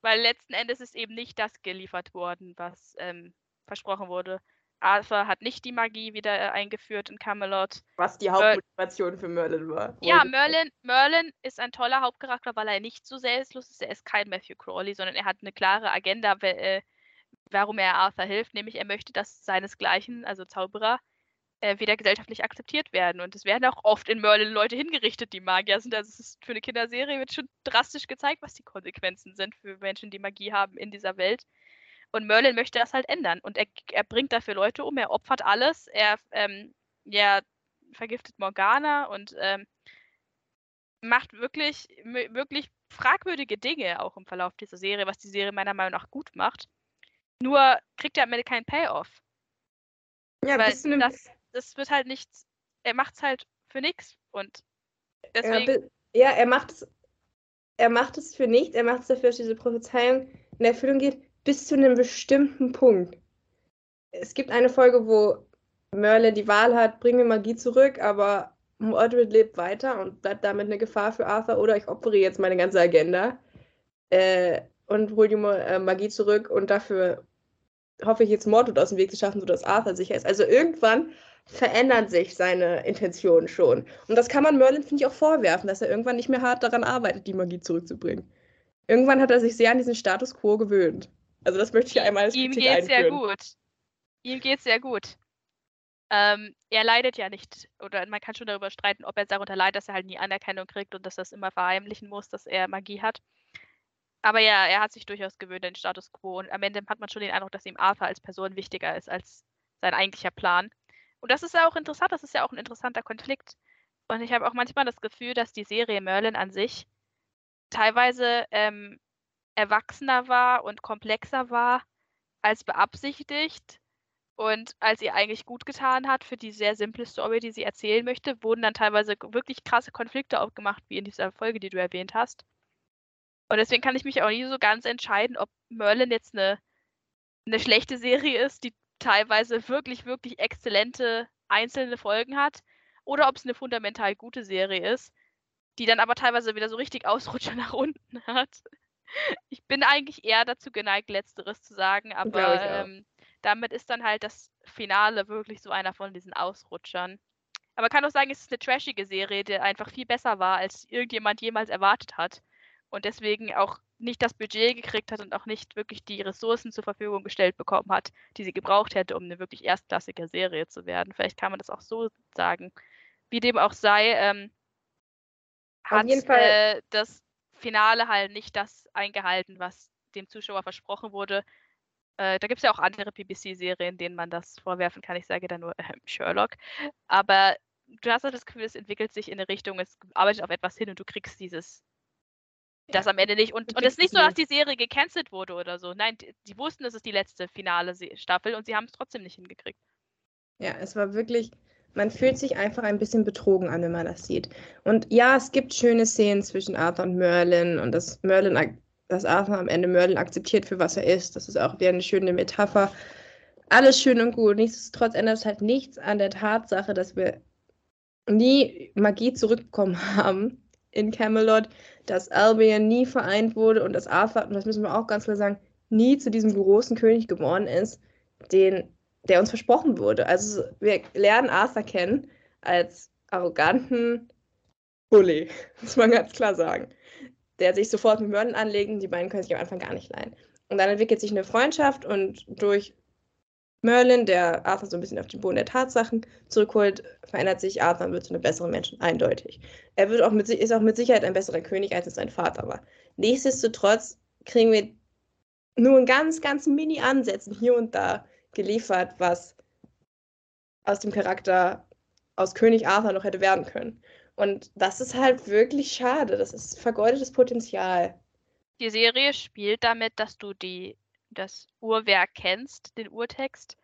Weil letzten Endes ist eben nicht das geliefert worden, was ähm, versprochen wurde. Arthur hat nicht die Magie wieder äh, eingeführt in Camelot. Was die Hauptmotivation für Merlin war. Ja, Merlin, Merlin ist ein toller Hauptcharakter, weil er nicht so selbstlos ist. Er ist kein Matthew Crawley, sondern er hat eine klare Agenda, äh, warum er Arthur hilft. Nämlich er möchte, dass seinesgleichen, also Zauberer, äh, wieder gesellschaftlich akzeptiert werden. Und es werden auch oft in Merlin Leute hingerichtet, die Magier sind. Also es ist für eine Kinderserie wird schon drastisch gezeigt, was die Konsequenzen sind für Menschen, die Magie haben in dieser Welt. Und Merlin möchte das halt ändern. Und er, er bringt dafür Leute um, er opfert alles, er ähm, ja, vergiftet Morgana und ähm, macht wirklich, wirklich fragwürdige Dinge auch im Verlauf dieser Serie, was die Serie meiner Meinung nach gut macht. Nur kriegt er am Ende keinen Payoff. Ja, Weil das, das wird halt nichts, er macht es halt für nichts und deswegen. Ja, er macht es, er macht es für nichts, er macht es dafür, dass diese Prophezeiung in Erfüllung geht, bis zu einem bestimmten Punkt. Es gibt eine Folge, wo Merlin die Wahl hat, bringe Magie zurück, aber Mordred lebt weiter und bleibt damit eine Gefahr für Arthur oder ich opfere jetzt meine ganze Agenda äh, und hole die äh, Magie zurück und dafür hoffe ich jetzt Mordred aus dem Weg zu schaffen, sodass Arthur sicher ist. Also irgendwann verändern sich seine Intentionen schon. Und das kann man Merlin, finde ich, auch vorwerfen, dass er irgendwann nicht mehr hart daran arbeitet, die Magie zurückzubringen. Irgendwann hat er sich sehr an diesen Status quo gewöhnt. Also das möchte ich einmal als Ihm Kritik geht's einführen. sehr gut. Ihm geht's sehr gut. Ähm, er leidet ja nicht, oder man kann schon darüber streiten, ob er darunter leidet, dass er halt nie Anerkennung kriegt und dass er es immer verheimlichen muss, dass er Magie hat. Aber ja, er hat sich durchaus gewöhnt an den Status quo und am Ende hat man schon den Eindruck, dass ihm Arthur als Person wichtiger ist als sein eigentlicher Plan. Und das ist ja auch interessant, das ist ja auch ein interessanter Konflikt. Und ich habe auch manchmal das Gefühl, dass die Serie Merlin an sich teilweise ähm, erwachsener war und komplexer war als beabsichtigt. Und als sie eigentlich gut getan hat für die sehr simple Story, die sie erzählen möchte, wurden dann teilweise wirklich krasse Konflikte aufgemacht, wie in dieser Folge, die du erwähnt hast. Und deswegen kann ich mich auch nie so ganz entscheiden, ob Merlin jetzt eine, eine schlechte Serie ist, die teilweise wirklich, wirklich exzellente einzelne Folgen hat, oder ob es eine fundamental gute Serie ist, die dann aber teilweise wieder so richtig Ausrutscher nach unten hat. Ich bin eigentlich eher dazu geneigt, letzteres zu sagen, aber ähm, damit ist dann halt das Finale wirklich so einer von diesen Ausrutschern. Aber kann auch sagen, es ist eine trashige Serie, die einfach viel besser war, als irgendjemand jemals erwartet hat. Und deswegen auch nicht das Budget gekriegt hat und auch nicht wirklich die Ressourcen zur Verfügung gestellt bekommen hat, die sie gebraucht hätte, um eine wirklich erstklassige Serie zu werden. Vielleicht kann man das auch so sagen. Wie dem auch sei, ähm, hat äh, das Finale halt nicht das eingehalten, was dem Zuschauer versprochen wurde. Äh, da gibt es ja auch andere BBC-Serien, denen man das vorwerfen kann. Ich sage da nur äh, Sherlock. Aber du hast halt das Gefühl, es entwickelt sich in eine Richtung, es arbeitet auf etwas hin und du kriegst dieses das am Ende nicht. Und, und es ist nicht so, dass die Serie gecancelt wurde oder so. Nein, die, die wussten, es ist die letzte finale Staffel und sie haben es trotzdem nicht hingekriegt. Ja, es war wirklich, man fühlt sich einfach ein bisschen betrogen an, wenn man das sieht. Und ja, es gibt schöne Szenen zwischen Arthur und Merlin und dass Merlin, dass Arthur am Ende Merlin akzeptiert für was er ist. Das ist auch wieder eine schöne Metapher. Alles schön und gut. Nichtsdestotrotz ändert es halt nichts an der Tatsache, dass wir nie Magie zurückbekommen haben in Camelot, dass Albion nie vereint wurde und dass Arthur, und das müssen wir auch ganz klar sagen, nie zu diesem großen König geworden ist, den, der uns versprochen wurde. Also wir lernen Arthur kennen als arroganten Bully, muss man ganz klar sagen. Der sich sofort mit Merlin anlegen, die beiden können sich am Anfang gar nicht leihen. Und dann entwickelt sich eine Freundschaft und durch Merlin, der Arthur so ein bisschen auf den Boden der Tatsachen zurückholt, verändert sich Arthur und wird zu einem besseren Menschen, eindeutig. Er wird auch mit, ist auch mit Sicherheit ein besserer König, als es sein Vater war. Nichtsdestotrotz kriegen wir nur in ganz, ganz Mini-Ansätzen hier und da geliefert, was aus dem Charakter aus König Arthur noch hätte werden können. Und das ist halt wirklich schade. Das ist vergeudetes Potenzial. Die Serie spielt damit, dass du die das Uhrwerk kennst, den Urtext,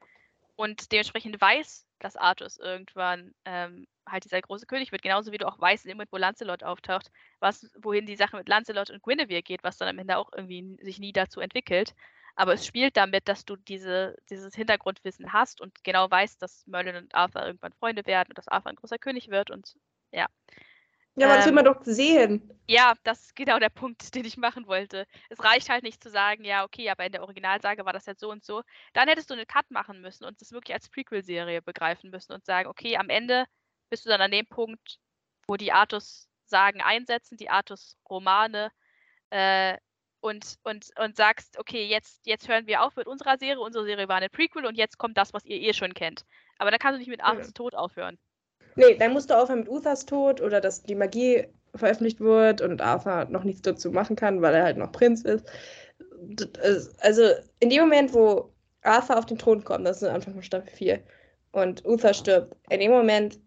und dementsprechend weiß, dass Artus irgendwann ähm, halt dieser große König wird. Genauso wie du auch weißt, Moment, wo Lancelot auftaucht, was, wohin die Sache mit Lancelot und Guinevere geht, was dann am Ende auch irgendwie sich nie dazu entwickelt. Aber es spielt damit, dass du diese, dieses Hintergrundwissen hast und genau weißt, dass Merlin und Arthur irgendwann Freunde werden und dass Arthur ein großer König wird und ja. Ja, aber das will Ähm, man doch sehen. Ja, das ist genau der Punkt, den ich machen wollte. Es reicht halt nicht zu sagen, ja, okay, aber in der Originalsage war das jetzt so und so. Dann hättest du einen Cut machen müssen und das wirklich als Prequel-Serie begreifen müssen und sagen, okay, am Ende bist du dann an dem Punkt, wo die Artus-Sagen einsetzen, die Artus-Romane, äh, und, und, und sagst, okay, jetzt, jetzt hören wir auf mit unserer Serie, unsere Serie war eine Prequel und jetzt kommt das, was ihr eh schon kennt. Aber da kannst du nicht mit Artus Tod aufhören. Nee, dann musst du aufhören mit Uthas Tod oder dass die Magie veröffentlicht wird und Arthur noch nichts dazu machen kann, weil er halt noch Prinz ist. Also in dem Moment, wo Arthur auf den Thron kommt, das ist Anfang von Staffel 4, und Uther stirbt, in dem Moment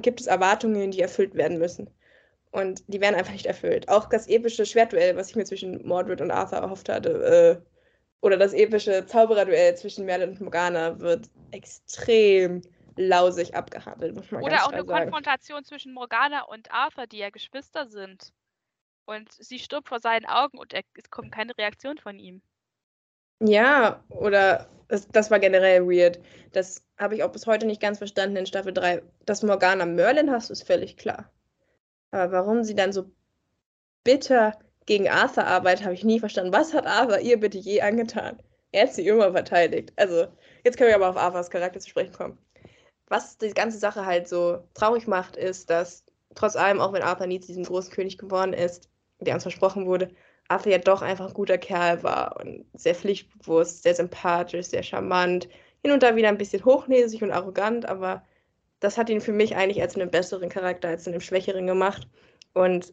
gibt es Erwartungen, die erfüllt werden müssen. Und die werden einfach nicht erfüllt. Auch das epische Schwertduell, was ich mir zwischen Mordred und Arthur erhofft hatte, äh, oder das epische Zaubererduell zwischen Merlin und Morgana wird extrem lausig abgehandelt, muss man Oder auch eine sagen. Konfrontation zwischen Morgana und Arthur, die ja Geschwister sind. Und sie stirbt vor seinen Augen und er, es kommt keine Reaktion von ihm. Ja, oder das, das war generell weird. Das habe ich auch bis heute nicht ganz verstanden in Staffel 3. Dass Morgana Merlin hasst, ist völlig klar. Aber warum sie dann so bitter gegen Arthur arbeitet, habe ich nie verstanden. Was hat Arthur ihr bitte je angetan? Er hat sie immer verteidigt. Also, jetzt können wir aber auf Arthurs Charakter zu sprechen kommen. Was die ganze Sache halt so traurig macht, ist, dass trotz allem, auch wenn Arthur nie zu diesem großen König geworden ist, der uns versprochen wurde, Arthur ja doch einfach ein guter Kerl war und sehr pflichtbewusst, sehr sympathisch, sehr charmant, hin und da wieder ein bisschen hochnäsig und arrogant, aber das hat ihn für mich eigentlich als einen besseren Charakter, als einen schwächeren gemacht. Und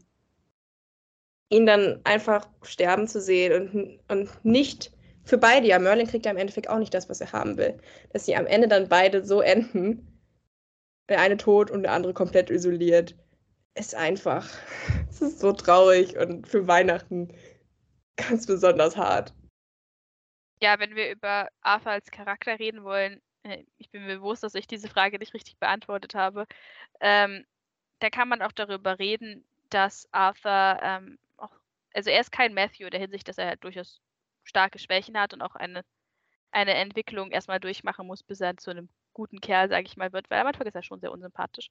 ihn dann einfach sterben zu sehen und, und nicht für beide, ja, Merlin kriegt ja im Endeffekt auch nicht das, was er haben will. Dass sie am Ende dann beide so enden, der eine tot und der andere komplett isoliert, ist einfach, es ist so traurig und für Weihnachten ganz besonders hart. Ja, wenn wir über Arthur als Charakter reden wollen, äh, ich bin mir bewusst, dass ich diese Frage nicht richtig beantwortet habe, ähm, da kann man auch darüber reden, dass Arthur ähm, auch, also er ist kein Matthew in der Hinsicht, dass er halt durchaus starke Schwächen hat und auch eine, eine Entwicklung erstmal durchmachen muss, bis er zu einem guten Kerl, sage ich mal, wird, weil am Anfang ist er schon sehr unsympathisch.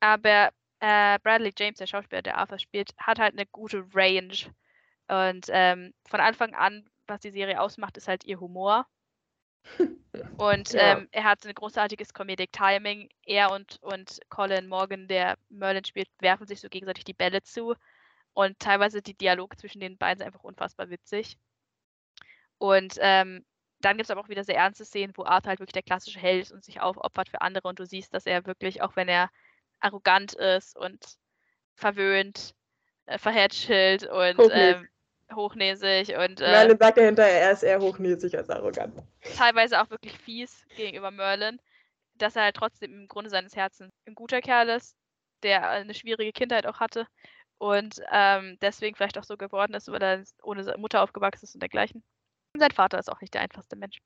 Aber äh, Bradley James, der Schauspieler, der Arthur spielt, hat halt eine gute Range. Und ähm, von Anfang an, was die Serie ausmacht, ist halt ihr Humor. Und Ja. ähm, er hat ein großartiges Comedic Timing. Er und, und Colin Morgan, der Merlin spielt, werfen sich so gegenseitig die Bälle zu. Und teilweise die Dialoge zwischen den beiden sind einfach unfassbar witzig. Und ähm, dann gibt es aber auch wieder sehr ernste Szenen, wo Arthur halt wirklich der klassische Held ist und sich aufopfert für andere. Und du siehst, dass er wirklich, auch wenn er arrogant ist und verwöhnt, äh, verhätschelt und Hochnäsig. ähm, hochnäsig und äh, Merlin sagt ja hinterher, er ist eher hochnäsig als arrogant. teilweise auch wirklich fies gegenüber Merlin, dass er halt trotzdem im Grunde seines Herzens ein guter Kerl ist, der eine schwierige Kindheit auch hatte und ähm, deswegen vielleicht auch so geworden ist, weil er ohne Mutter aufgewachsen ist und dergleichen. Sein Vater ist auch nicht der einfachste Mensch.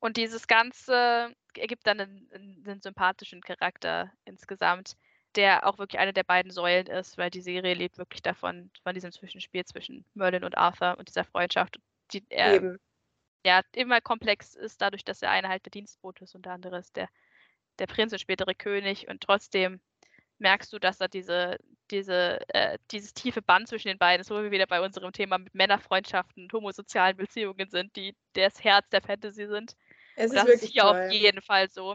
Und dieses Ganze ergibt dann einen, einen sympathischen Charakter insgesamt, der auch wirklich eine der beiden Säulen ist, weil die Serie lebt wirklich davon, von diesem Zwischenspiel zwischen Merlin und Arthur und dieser Freundschaft, die er Eben. ja immer komplex ist, dadurch, dass der eine halt der Dienstbote ist und der andere ist der, der Prinz und spätere König. Und trotzdem merkst du, dass da diese, diese, äh, dieses tiefe Band zwischen den beiden ist, wo wir wieder bei unserem Thema mit Männerfreundschaften und homosozialen Beziehungen sind, die das Herz der Fantasy sind. Es ist das ist wirklich hier toll. auf jeden Fall so.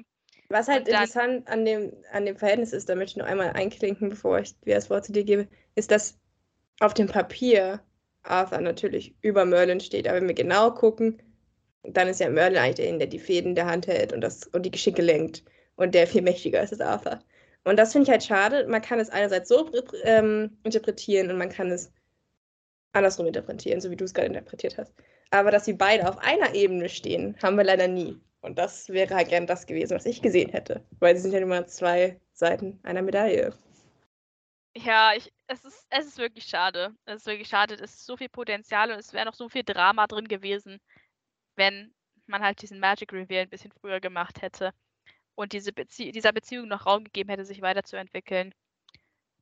Was halt dann- interessant an dem, an dem Verhältnis ist, da möchte ich noch einmal einklinken, bevor ich dir das Wort zu dir gebe, ist, dass auf dem Papier Arthur natürlich über Merlin steht. Aber wenn wir genau gucken, dann ist ja Merlin eigentlich derjenige, der die Fäden in der Hand hält und, das, und die Geschicke lenkt und der viel mächtiger ist als Arthur. Und das finde ich halt schade. Man kann es einerseits so ähm, interpretieren und man kann es andersrum interpretieren, so wie du es gerade interpretiert hast. Aber dass sie beide auf einer Ebene stehen, haben wir leider nie. Und das wäre halt gern das gewesen, was ich gesehen hätte. Weil sie sind ja immer zwei Seiten einer Medaille. Ja, ich, es, ist, es ist wirklich schade. Es ist wirklich schade. Es ist so viel Potenzial und es wäre noch so viel Drama drin gewesen, wenn man halt diesen Magic Reveal ein bisschen früher gemacht hätte. Und diese Bezie dieser Beziehung noch Raum gegeben hätte, sich weiterzuentwickeln.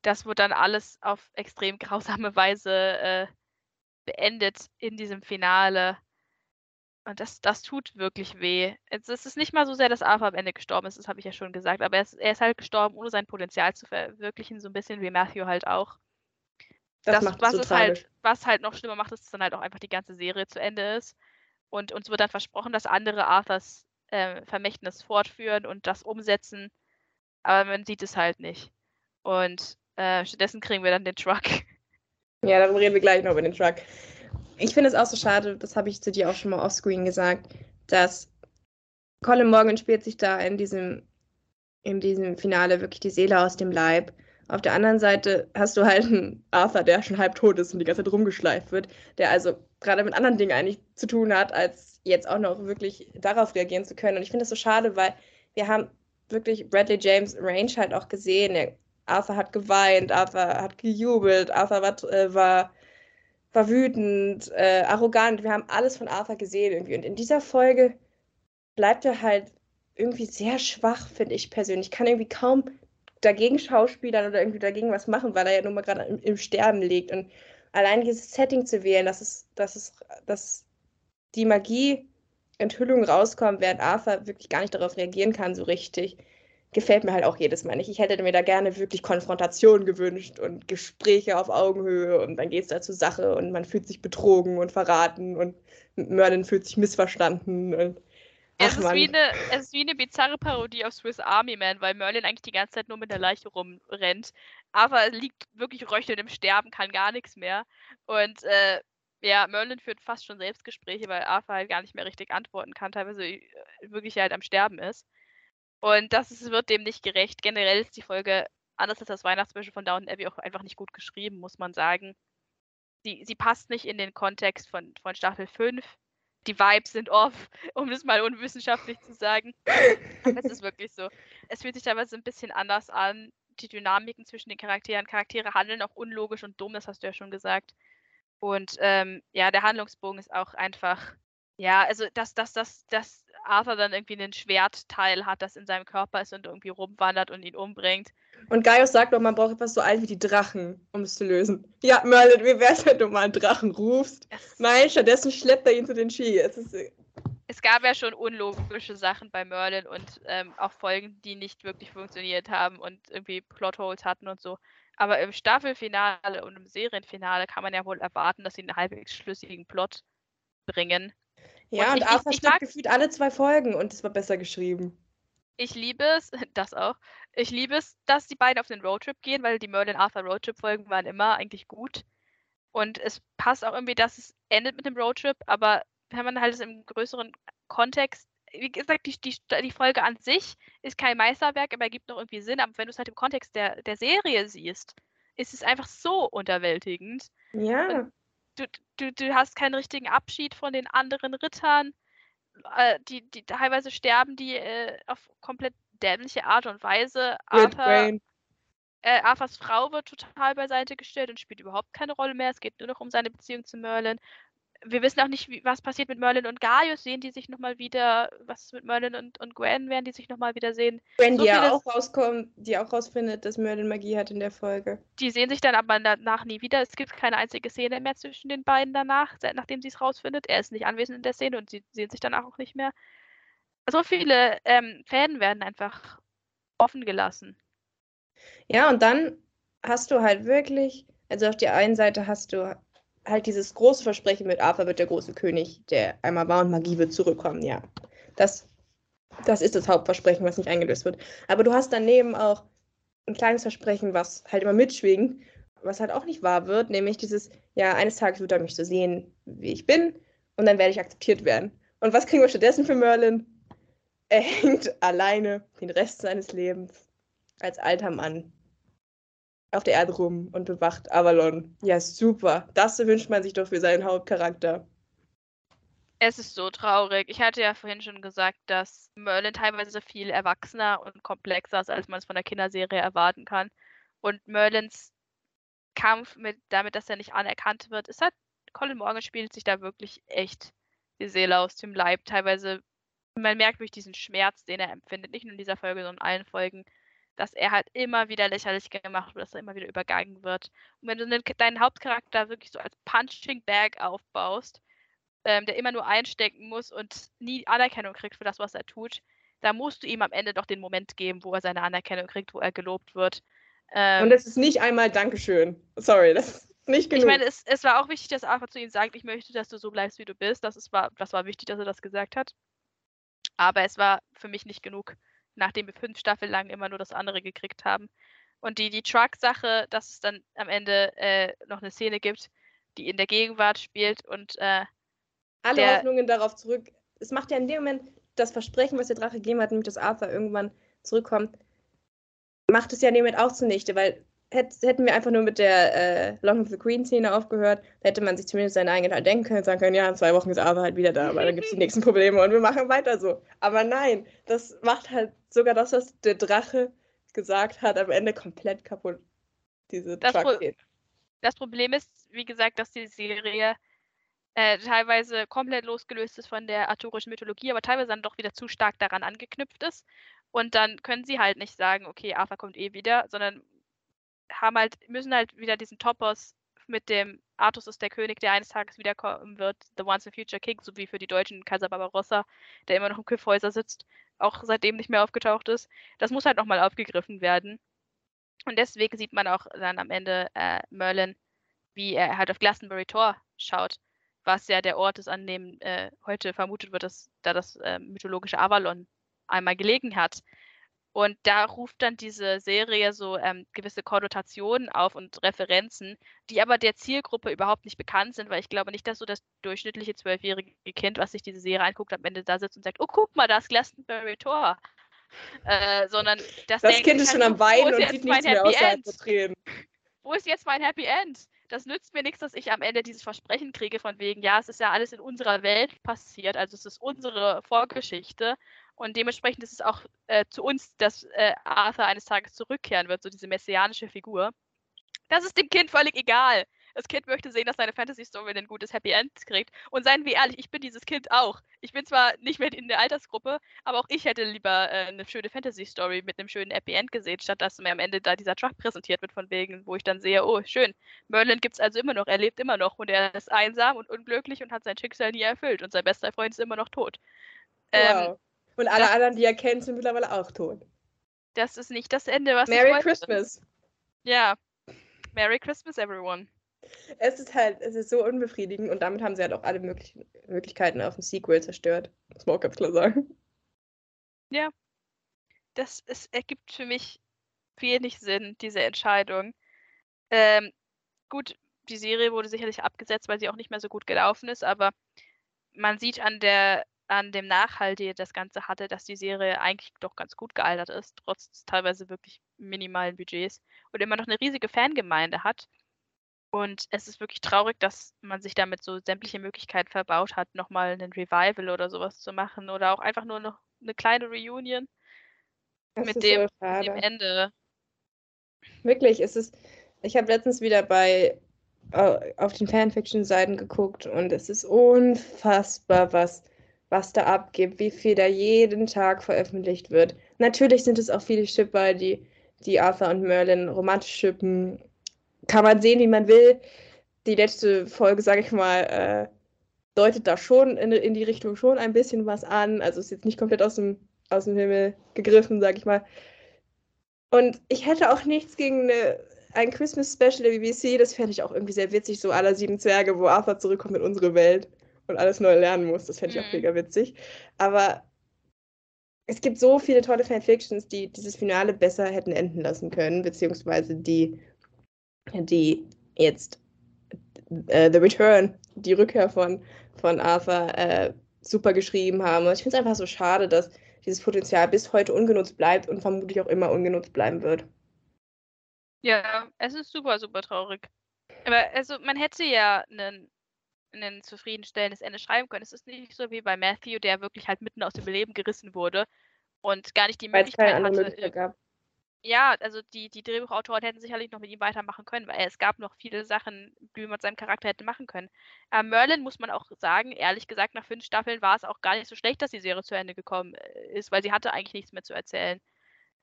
Das wird dann alles auf extrem grausame Weise äh, beendet in diesem Finale. Und das, das tut wirklich weh. Es, es ist nicht mal so sehr, dass Arthur am Ende gestorben ist, das habe ich ja schon gesagt, aber er ist, er ist halt gestorben, ohne sein Potenzial zu verwirklichen, so ein bisschen wie Matthew halt auch. Das, Das, was, so es tragisch. halt, was halt noch schlimmer macht, ist, dass dann halt auch einfach die ganze Serie zu Ende ist. Und uns wird dann versprochen, dass andere Arthurs äh, Vermächtnis fortführen und das umsetzen. Aber man sieht es halt nicht. Und äh, stattdessen kriegen wir dann den Truck. Ja, darüber reden wir gleich noch über den Truck. Ich finde es auch so schade, das habe ich zu dir auch schon mal offscreen gesagt, dass Colin Morgan spielt sich da in diesem, in diesem Finale wirklich die Seele aus dem Leib. Auf der anderen Seite hast du halt einen Arthur, der schon halb tot ist und die ganze Zeit rumgeschleift wird, der also gerade mit anderen Dingen eigentlich zu tun hat, als jetzt auch noch wirklich darauf reagieren zu können. Und ich finde das so schade, weil wir haben wirklich Bradley James Range halt auch gesehen. Arthur hat geweint, Arthur hat gejubelt, Arthur war, äh, war, war wütend, äh, arrogant. Wir haben alles von Arthur gesehen irgendwie. Und in dieser Folge bleibt er halt irgendwie sehr schwach, finde ich persönlich. Ich kann irgendwie kaum dagegen schauspielern oder irgendwie dagegen was machen, weil er ja nun mal gerade im, im Sterben liegt. Und allein dieses Setting zu wählen, dass es, dass es, dass die Magie Enthüllung rauskommt, während Arthur wirklich gar nicht darauf reagieren kann, so richtig, gefällt mir halt auch jedes Mal nicht. Ich hätte mir da gerne wirklich Konfrontation gewünscht und Gespräche auf Augenhöhe und dann geht es da zur Sache und man fühlt sich betrogen und verraten und Merlin fühlt sich missverstanden und Es Ach, ist, Mann. wie eine, es ist wie eine bizarre Parodie auf Swiss Army Man, weil Merlin eigentlich die ganze Zeit nur mit der Leiche rumrennt. Aber er liegt wirklich röchelnd im Sterben, kann gar nichts mehr. Und äh, ja, Merlin führt fast schon Selbstgespräche, weil Arthur halt gar nicht mehr richtig antworten kann, teilweise äh, wirklich halt am Sterben ist. Und das ist, wird dem nicht gerecht. Generell ist die Folge, anders als das Weihnachtsspecial von Downton Abbey, auch einfach nicht gut geschrieben, muss man sagen. Sie, sie passt nicht in den Kontext von, von Staffel 5 die Vibes sind off, um das mal unwissenschaftlich zu sagen. Aber es ist wirklich so. Es fühlt sich teilweise ein bisschen anders an. Die Dynamiken zwischen den Charakteren. Charaktere handeln auch unlogisch und dumm, das hast du ja schon gesagt. Und ähm, ja, der Handlungsbogen ist auch einfach. Ja, also dass, dass, dass, dass Arthur dann irgendwie einen Schwertteil hat, das in seinem Körper ist und irgendwie rumwandert und ihn umbringt. Und Gaius sagt doch, man braucht etwas so alt wie die Drachen, um es zu lösen. Ja, Merlin, wie wär's, wenn du mal einen Drachen rufst? Nein, stattdessen schleppt er ihn zu den Ski. Es ist, äh, es gab ja schon unlogische Sachen bei Merlin und ähm, auch Folgen, die nicht wirklich funktioniert haben und irgendwie Plotholes hatten und so. Aber im Staffelfinale und im Serienfinale kann man ja wohl erwarten, dass sie einen halbwegs schlüssigen Plot bringen. Ja, Und und Arthur mag- gefühlt alle zwei Folgen und es war besser geschrieben. Ich liebe es, das auch, ich liebe es, dass die beiden auf den Roadtrip gehen, weil die Merlin Arthur Roadtrip-Folgen waren immer eigentlich gut. Und es passt auch irgendwie, dass es endet mit dem Roadtrip, aber wenn man halt es im größeren Kontext, wie gesagt, die, die, die Folge an sich ist kein Meisterwerk, aber ergibt noch irgendwie Sinn. Aber wenn du es halt im Kontext der, der Serie siehst, ist es einfach so unterwältigend. Ja. Du, du, du hast keinen richtigen Abschied von den anderen Rittern. Äh, die, die teilweise sterben die äh, auf komplett dämliche Art und Weise. Arthur, äh, Arthurs Frau wird total beiseite gestellt und spielt überhaupt keine Rolle mehr. Es geht nur noch um seine Beziehung zu Merlin. Wir wissen auch nicht, wie, was passiert mit Merlin und Gaius. Sehen die sich nochmal wieder? Was ist mit Merlin und, und Gwen? Werden die sich nochmal wieder sehen? Gwen, so die ja auch rauskommt, die auch rausfindet, dass Merlin Magie hat in der Folge. Die sehen sich dann aber danach nie wieder. Es gibt keine einzige Szene mehr zwischen den beiden danach, seit- nachdem sie es rausfindet. Er ist nicht anwesend in der Szene und sie sehen sich danach auch nicht mehr. So viele ähm, Fäden werden einfach offen gelassen. Ja, und dann hast du halt wirklich, also auf der einen Seite hast du halt dieses große Versprechen mit Arthur wird der große König, der einmal war und Magie wird zurückkommen, ja. Das, das ist das Hauptversprechen, was nicht eingelöst wird. Aber du hast daneben auch ein kleines Versprechen, was halt immer mitschwingt, was halt auch nicht wahr wird, nämlich dieses, ja, eines Tages wird er mich so sehen, wie ich bin, und dann werde ich akzeptiert werden. Und was kriegen wir stattdessen für Merlin? Er hängt alleine den Rest seines Lebens als alter Mann auf der Erde rum und bewacht Avalon. Ja, super. Das wünscht man sich doch für seinen Hauptcharakter. Es ist so traurig. Ich hatte ja vorhin schon gesagt, dass Merlin teilweise viel erwachsener und komplexer ist, als man es von der Kinderserie erwarten kann. Und Merlins Kampf mit, damit, dass er nicht anerkannt wird, ist halt, Colin Morgan spielt sich da wirklich echt die Seele aus dem Leib. Teilweise man merkt durch diesen Schmerz, den er empfindet, nicht nur in dieser Folge, sondern in allen Folgen, dass er halt immer wieder lächerlich gemacht wird, dass er immer wieder übergangen wird. Und wenn du deinen Hauptcharakter wirklich so als Punching Bag aufbaust, ähm, der immer nur einstecken muss und nie Anerkennung kriegt für das, was er tut, da musst du ihm am Ende doch den Moment geben, wo er seine Anerkennung kriegt, wo er gelobt wird. Ähm, und es ist nicht einmal Dankeschön. Sorry, das ist nicht genug. Ich meine, es, es war auch wichtig, dass Arthur zu ihm sagt, ich möchte, dass du so bleibst, wie du bist. Das, ist, war, das war wichtig, dass er das gesagt hat. Aber es war für mich nicht genug, nachdem wir fünf Staffeln lang immer nur das andere gekriegt haben. Und die, die Truck-Sache, dass es dann am Ende äh, noch eine Szene gibt, die in der Gegenwart spielt und äh, alle der, Hoffnungen darauf zurück. Es macht ja in dem Moment das Versprechen, was der Drache gegeben hat, nämlich dass Arthur irgendwann zurückkommt, macht es ja in dem Moment auch zunichte, weil hätten wir einfach nur mit der äh, Long of the Queen Szene aufgehört, hätte man sich zumindest seinen eigenen Teil denken können, sagen können, ja, in zwei Wochen ist Arthur halt wieder da, aber dann gibt es die nächsten Probleme und wir machen weiter so. Aber nein, das macht halt sogar das, was der Drache gesagt hat, am Ende komplett kaputt. Diese das, Pro das Problem ist, wie gesagt, dass die Serie äh, teilweise komplett losgelöst ist von der arthurischen Mythologie, aber teilweise dann doch wieder zu stark daran angeknüpft ist. Und dann können sie halt nicht sagen, okay, Arthur kommt eh wieder, sondern haben halt, müssen halt wieder diesen Topos mit dem Artus ist der König, der eines Tages wiederkommen wird, The Once and Future King, so wie für die Deutschen Kaiser Barbarossa, der immer noch im Kyffhäuser sitzt, auch seitdem nicht mehr aufgetaucht ist. Das muss halt nochmal aufgegriffen werden. Und deswegen sieht man auch dann am Ende äh, Merlin, wie er halt auf Glastonbury Tor schaut, was ja der Ort ist, an dem äh, heute vermutet wird, dass da das äh, mythologische Avalon einmal gelegen hat. Und da ruft dann diese Serie so ähm, gewisse Konnotationen auf und Referenzen, die aber der Zielgruppe überhaupt nicht bekannt sind, weil ich glaube nicht, dass so das durchschnittliche zwölfjährige Kind, was sich diese Serie anguckt, am Ende da sitzt und sagt, oh, guck mal, das Glastonbury Tor. Äh, sondern das, das Kind ist schon am Weinen und sieht nichts mehr aus als Tränen. Wo ist jetzt mein Happy End? Das nützt mir nichts, dass ich am Ende dieses Versprechen kriege von wegen, ja, es ist ja alles in unserer Welt passiert, also es ist unsere Vorgeschichte und dementsprechend ist es auch äh, zu uns, dass äh, Arthur eines Tages zurückkehren wird, so diese messianische Figur. Das ist dem Kind völlig egal. Das Kind möchte sehen, dass seine Fantasy-Story ein gutes Happy End kriegt. Und seien wir ehrlich, ich bin dieses Kind auch. Ich bin zwar nicht mehr in der Altersgruppe, aber auch ich hätte lieber äh, eine schöne Fantasy-Story mit einem schönen Happy End gesehen, statt dass mir am Ende da dieser Truck präsentiert wird, von wegen, wo ich dann sehe, oh, schön, Merlin gibt es also immer noch, er lebt immer noch und er ist einsam und unglücklich und hat sein Schicksal nie erfüllt und sein bester Freund ist immer noch tot. Ähm. Und alle das, anderen, die er kennt, sind mittlerweile auch tot. Das ist nicht das Ende, was Merry ich wollte. Christmas. Ja. Merry Christmas, everyone. Es ist halt, es ist so unbefriedigend und damit haben sie halt auch alle möglichen Möglichkeiten auf ein Sequel zerstört. Das muss man auch ganz klar sagen. Ja. Das ist, ergibt für mich wenig Sinn, diese Entscheidung. Ähm, gut, die Serie wurde sicherlich abgesetzt, weil sie auch nicht mehr so gut gelaufen ist, aber man sieht an der an dem Nachhalt, das Ganze hatte, dass die Serie eigentlich doch ganz gut gealtert ist, trotz des teilweise wirklich minimalen Budgets und immer noch eine riesige Fangemeinde hat. Und es ist wirklich traurig, dass man sich damit so sämtliche Möglichkeiten verbaut hat, nochmal einen Revival oder sowas zu machen oder auch einfach nur noch eine kleine Reunion das mit dem, so dem, Ende. Wirklich, es ist. Ich habe letztens wieder bei auf den Fanfiction-Seiten geguckt und es ist unfassbar, was was da abgibt, wie viel da jeden Tag veröffentlicht wird. Natürlich sind es auch viele Shipper, die, die Arthur und Merlin romantisch schippen. Kann man sehen, wie man will. Die letzte Folge, sage ich mal, äh, deutet da schon in, in, die Richtung schon ein bisschen was an. Also ist jetzt nicht komplett aus dem, aus dem Himmel gegriffen, sage ich mal. Und ich hätte auch nichts gegen eine, ein Christmas Special der BBC. Das fände ich auch irgendwie sehr witzig, so aller sieben Zwerge, wo Arthur zurückkommt in unsere Welt und alles neu lernen muss. Das fände ich auch mhm. mega witzig. Aber es gibt so viele tolle Fanfictions, die dieses Finale besser hätten enden lassen können, beziehungsweise die, die jetzt äh, The Return, die Rückkehr von, von Arthur, äh, super geschrieben haben. Und ich finde es einfach so schade, dass dieses Potenzial bis heute ungenutzt bleibt und vermutlich auch immer ungenutzt bleiben wird. Ja, es ist super, super traurig. Aber also man hätte ja einen ein zufriedenstellendes Ende schreiben können. Es ist nicht so wie bei Matthew, der wirklich halt mitten aus dem Leben gerissen wurde und gar nicht die Möglichkeit hatte. Möglichkeit Ja, also die, die Drehbuchautoren hätten sicherlich noch mit ihm weitermachen können, weil es gab noch viele Sachen, die man mit seinem Charakter hätte machen können. Äh, Merlin muss man auch sagen, ehrlich gesagt, nach fünf Staffeln war es auch gar nicht so schlecht, dass die Serie zu Ende gekommen äh, ist, weil sie hatte eigentlich nichts mehr zu erzählen.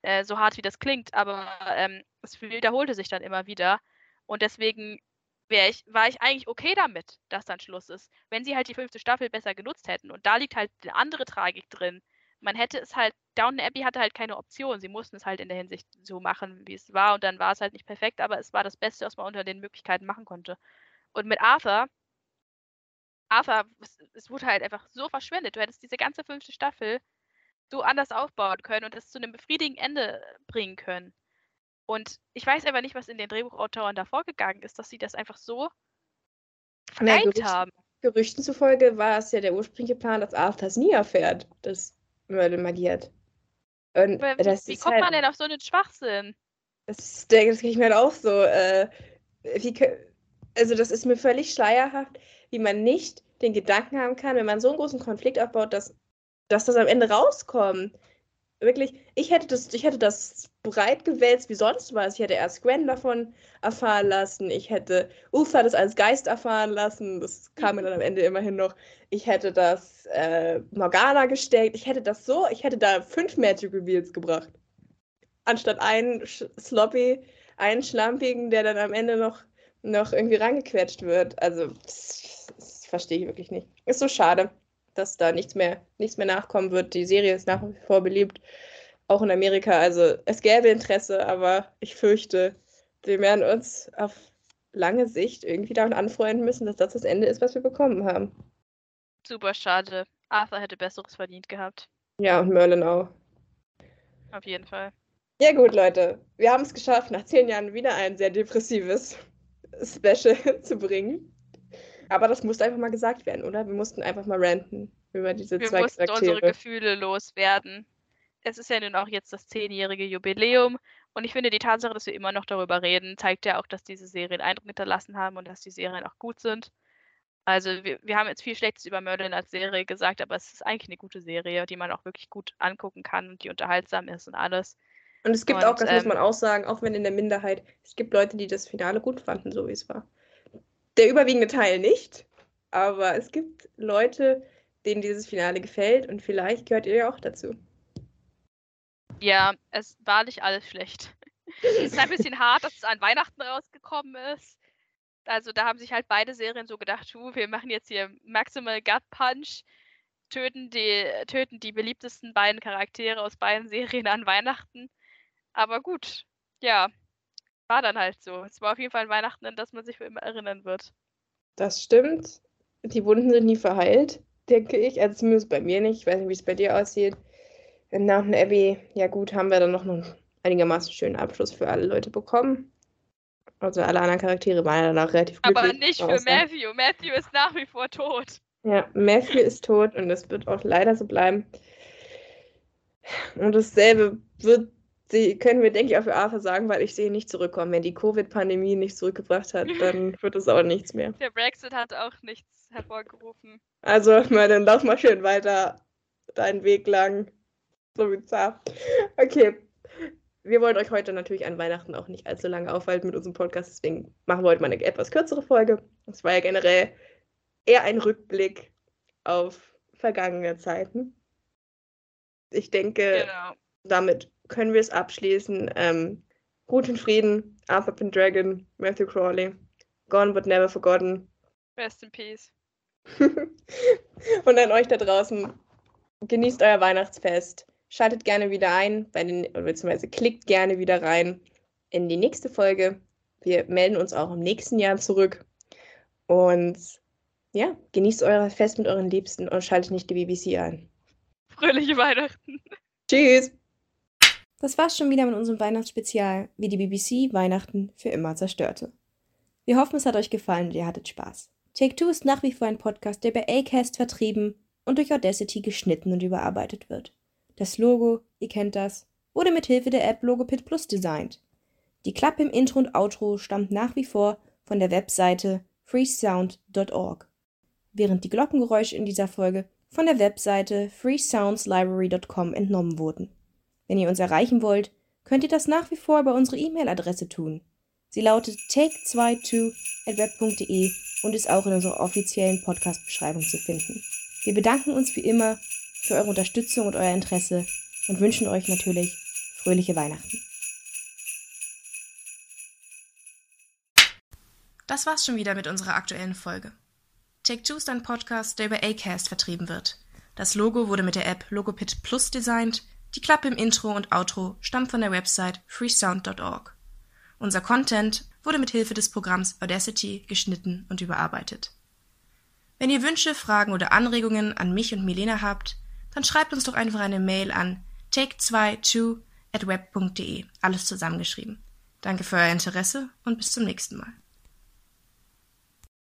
Äh, so hart wie das klingt, aber ähm, es wiederholte sich dann immer wieder. Und deswegen ich, war ich eigentlich okay damit, dass dann Schluss ist. Wenn sie halt die fünfte Staffel besser genutzt hätten. Und da liegt halt eine andere Tragik drin. Man hätte es halt, Downton Abbey hatte halt keine Option. Sie mussten es halt in der Hinsicht so machen, wie es war. Und dann war es halt nicht perfekt, aber es war das Beste, was man unter den Möglichkeiten machen konnte. Und mit Arthur, Arthur, es, es wurde halt einfach so verschwendet. Du hättest diese ganze fünfte Staffel so anders aufbauen können und es zu einem befriedigenden Ende bringen können. Und ich weiß aber nicht, was in den Drehbuchautoren da vorgegangen ist, dass sie das einfach so verneint haben. Gerüchten zufolge war es ja der ursprüngliche Plan, dass Arthur nie erfährt, dass Merlin magiert. Und wie, das wie kommt halt, man denn auf so einen Schwachsinn? Das, denke das ich mir halt auch so. Äh, wie, also das ist mir völlig schleierhaft, wie man nicht den Gedanken haben kann, wenn man so einen großen Konflikt aufbaut, dass, dass das am Ende rauskommt wirklich, ich hätte das, ich hätte das breit gewälzt wie sonst was. Ich hätte erst Gwen davon erfahren lassen. Ich hätte Ufa das als Geist erfahren lassen. Das kam mir dann am Ende immerhin noch. Ich hätte das äh, Morgana gesteckt. Ich hätte das so, ich hätte da fünf Magic Reveals gebracht. Anstatt einen Sloppy, einen Schlampigen, der dann am Ende noch, noch irgendwie rangequetscht wird. Also, das, das verstehe ich wirklich nicht. Ist so schade dass da nichts mehr, nichts mehr nachkommen wird. Die Serie ist nach wie vor beliebt, auch in Amerika. Also es gäbe Interesse, aber ich fürchte, wir werden uns auf lange Sicht irgendwie damit anfreunden müssen, dass das das Ende ist, was wir bekommen haben. Super schade. Arthur hätte Besseres verdient gehabt. Ja, und Merlin auch. Auf jeden Fall. Ja gut, Leute. Wir haben es geschafft, nach zehn Jahren wieder ein sehr depressives Special zu bringen. Aber das musste einfach mal gesagt werden, oder? Wir mussten einfach mal ranten über diese Wir zwei mussten Charaktere. unsere Gefühle loswerden. Es ist ja nun auch jetzt das zehnjährige Jubiläum und ich finde, die Tatsache, dass wir immer noch darüber reden, zeigt ja auch, dass diese Serien Eindruck hinterlassen haben und dass die Serien auch gut sind. Also wir, wir haben jetzt viel Schlechtes über Merlin als Serie gesagt, aber es ist eigentlich eine gute Serie, die man auch wirklich gut angucken kann und die unterhaltsam ist und alles. Und es gibt und, auch, das ähm, muss man auch sagen, auch wenn in der Minderheit, es gibt Leute, die das Finale gut fanden, so wie es war der überwiegende Teil nicht. Aber es gibt Leute, denen dieses Finale gefällt und vielleicht gehört ihr ja auch dazu. Ja, es war nicht alles schlecht. es ist ein bisschen hart, dass es an Weihnachten rausgekommen ist. Also da haben sich halt beide Serien so gedacht, uh, wir machen jetzt hier Maximal Gut Punch, töten die, töten die beliebtesten beiden Charaktere aus beiden Serien an Weihnachten. Aber gut, ja, war dann halt so. Es war auf jeden Fall ein Weihnachten, an das man sich für immer erinnern wird. Das stimmt. Die Wunden sind nie verheilt, denke ich. Also zumindest bei mir nicht. Ich weiß nicht, wie es bei dir aussieht. In Downton Abbey, ja gut, haben wir dann noch einen einigermaßen schönen Abschluss für alle Leute bekommen. Also alle anderen Charaktere waren ja danach relativ glücklich. Aber nicht für Matthew. Matthew ist nach wie vor tot. Ja, Matthew ist tot und das wird auch leider so bleiben. Und dasselbe wird sie können wir, denke ich, auch für Arthur sagen, weil ich sehe nicht zurückkommen. Wenn die Covid-Pandemie nicht zurückgebracht hat, dann wird es auch nichts mehr. Der Brexit hat auch nichts hervorgerufen. Also, mal, dann lauf mal schön weiter deinen Weg lang. So bizarr. Okay. Wir wollen euch heute natürlich an Weihnachten auch nicht allzu lange aufhalten mit unserem Podcast, deswegen machen wir heute mal eine etwas kürzere Folge. Das war ja generell eher ein Rückblick auf vergangene Zeiten. Ich denke, genau. damit können wir es abschließen. Ähm, Ruth Frieden, Arthur Pendragon, Matthew Crawley, Gone but never forgotten. Rest in peace. Und an euch da draußen, genießt euer Weihnachtsfest. Schaltet gerne wieder ein, bei den, beziehungsweise klickt gerne wieder rein in die nächste Folge. Wir melden uns auch im nächsten Jahr zurück. Und ja, genießt euer Fest mit euren Liebsten und schaltet nicht die BBC ein. Fröhliche Weihnachten. Tschüss. Das war's schon wieder mit unserem Weihnachtsspezial, wie die BBC Weihnachten für immer zerstörte. Wir hoffen, es hat euch gefallen und ihr hattet Spaß. Take Two ist nach wie vor ein Podcast, der bei Acast vertrieben und durch Audacity geschnitten und überarbeitet wird. Das Logo, ihr kennt das, wurde mit Hilfe der App Logopit Plus designt. Die Klappe im Intro und Outro stammt nach wie vor von der Webseite freesound.org, während die Glockengeräusche in dieser Folge von der Webseite freesoundslibrary.com entnommen wurden. Wenn ihr uns erreichen wollt, könnt ihr das nach wie vor über unsere E-Mail-Adresse tun. Sie lautet take22@web.de und ist auch in unserer offiziellen Podcast-Beschreibung zu finden. Wir bedanken uns wie immer für eure Unterstützung und euer Interesse und wünschen euch natürlich fröhliche Weihnachten. Das war's schon wieder mit unserer aktuellen Folge. Take Two ist ein Podcast, der über Acast vertrieben wird. Das Logo wurde mit der App Logopit Plus designt. Die Klappe im Intro und Outro stammt von der Website freesound.org. Unser Content wurde mit Hilfe des Programms Audacity geschnitten und überarbeitet. Wenn ihr Wünsche, Fragen oder Anregungen an mich und Milena habt, dann schreibt uns doch einfach eine Mail an take22 at web.de, alles zusammengeschrieben. Danke für euer Interesse und bis zum nächsten Mal.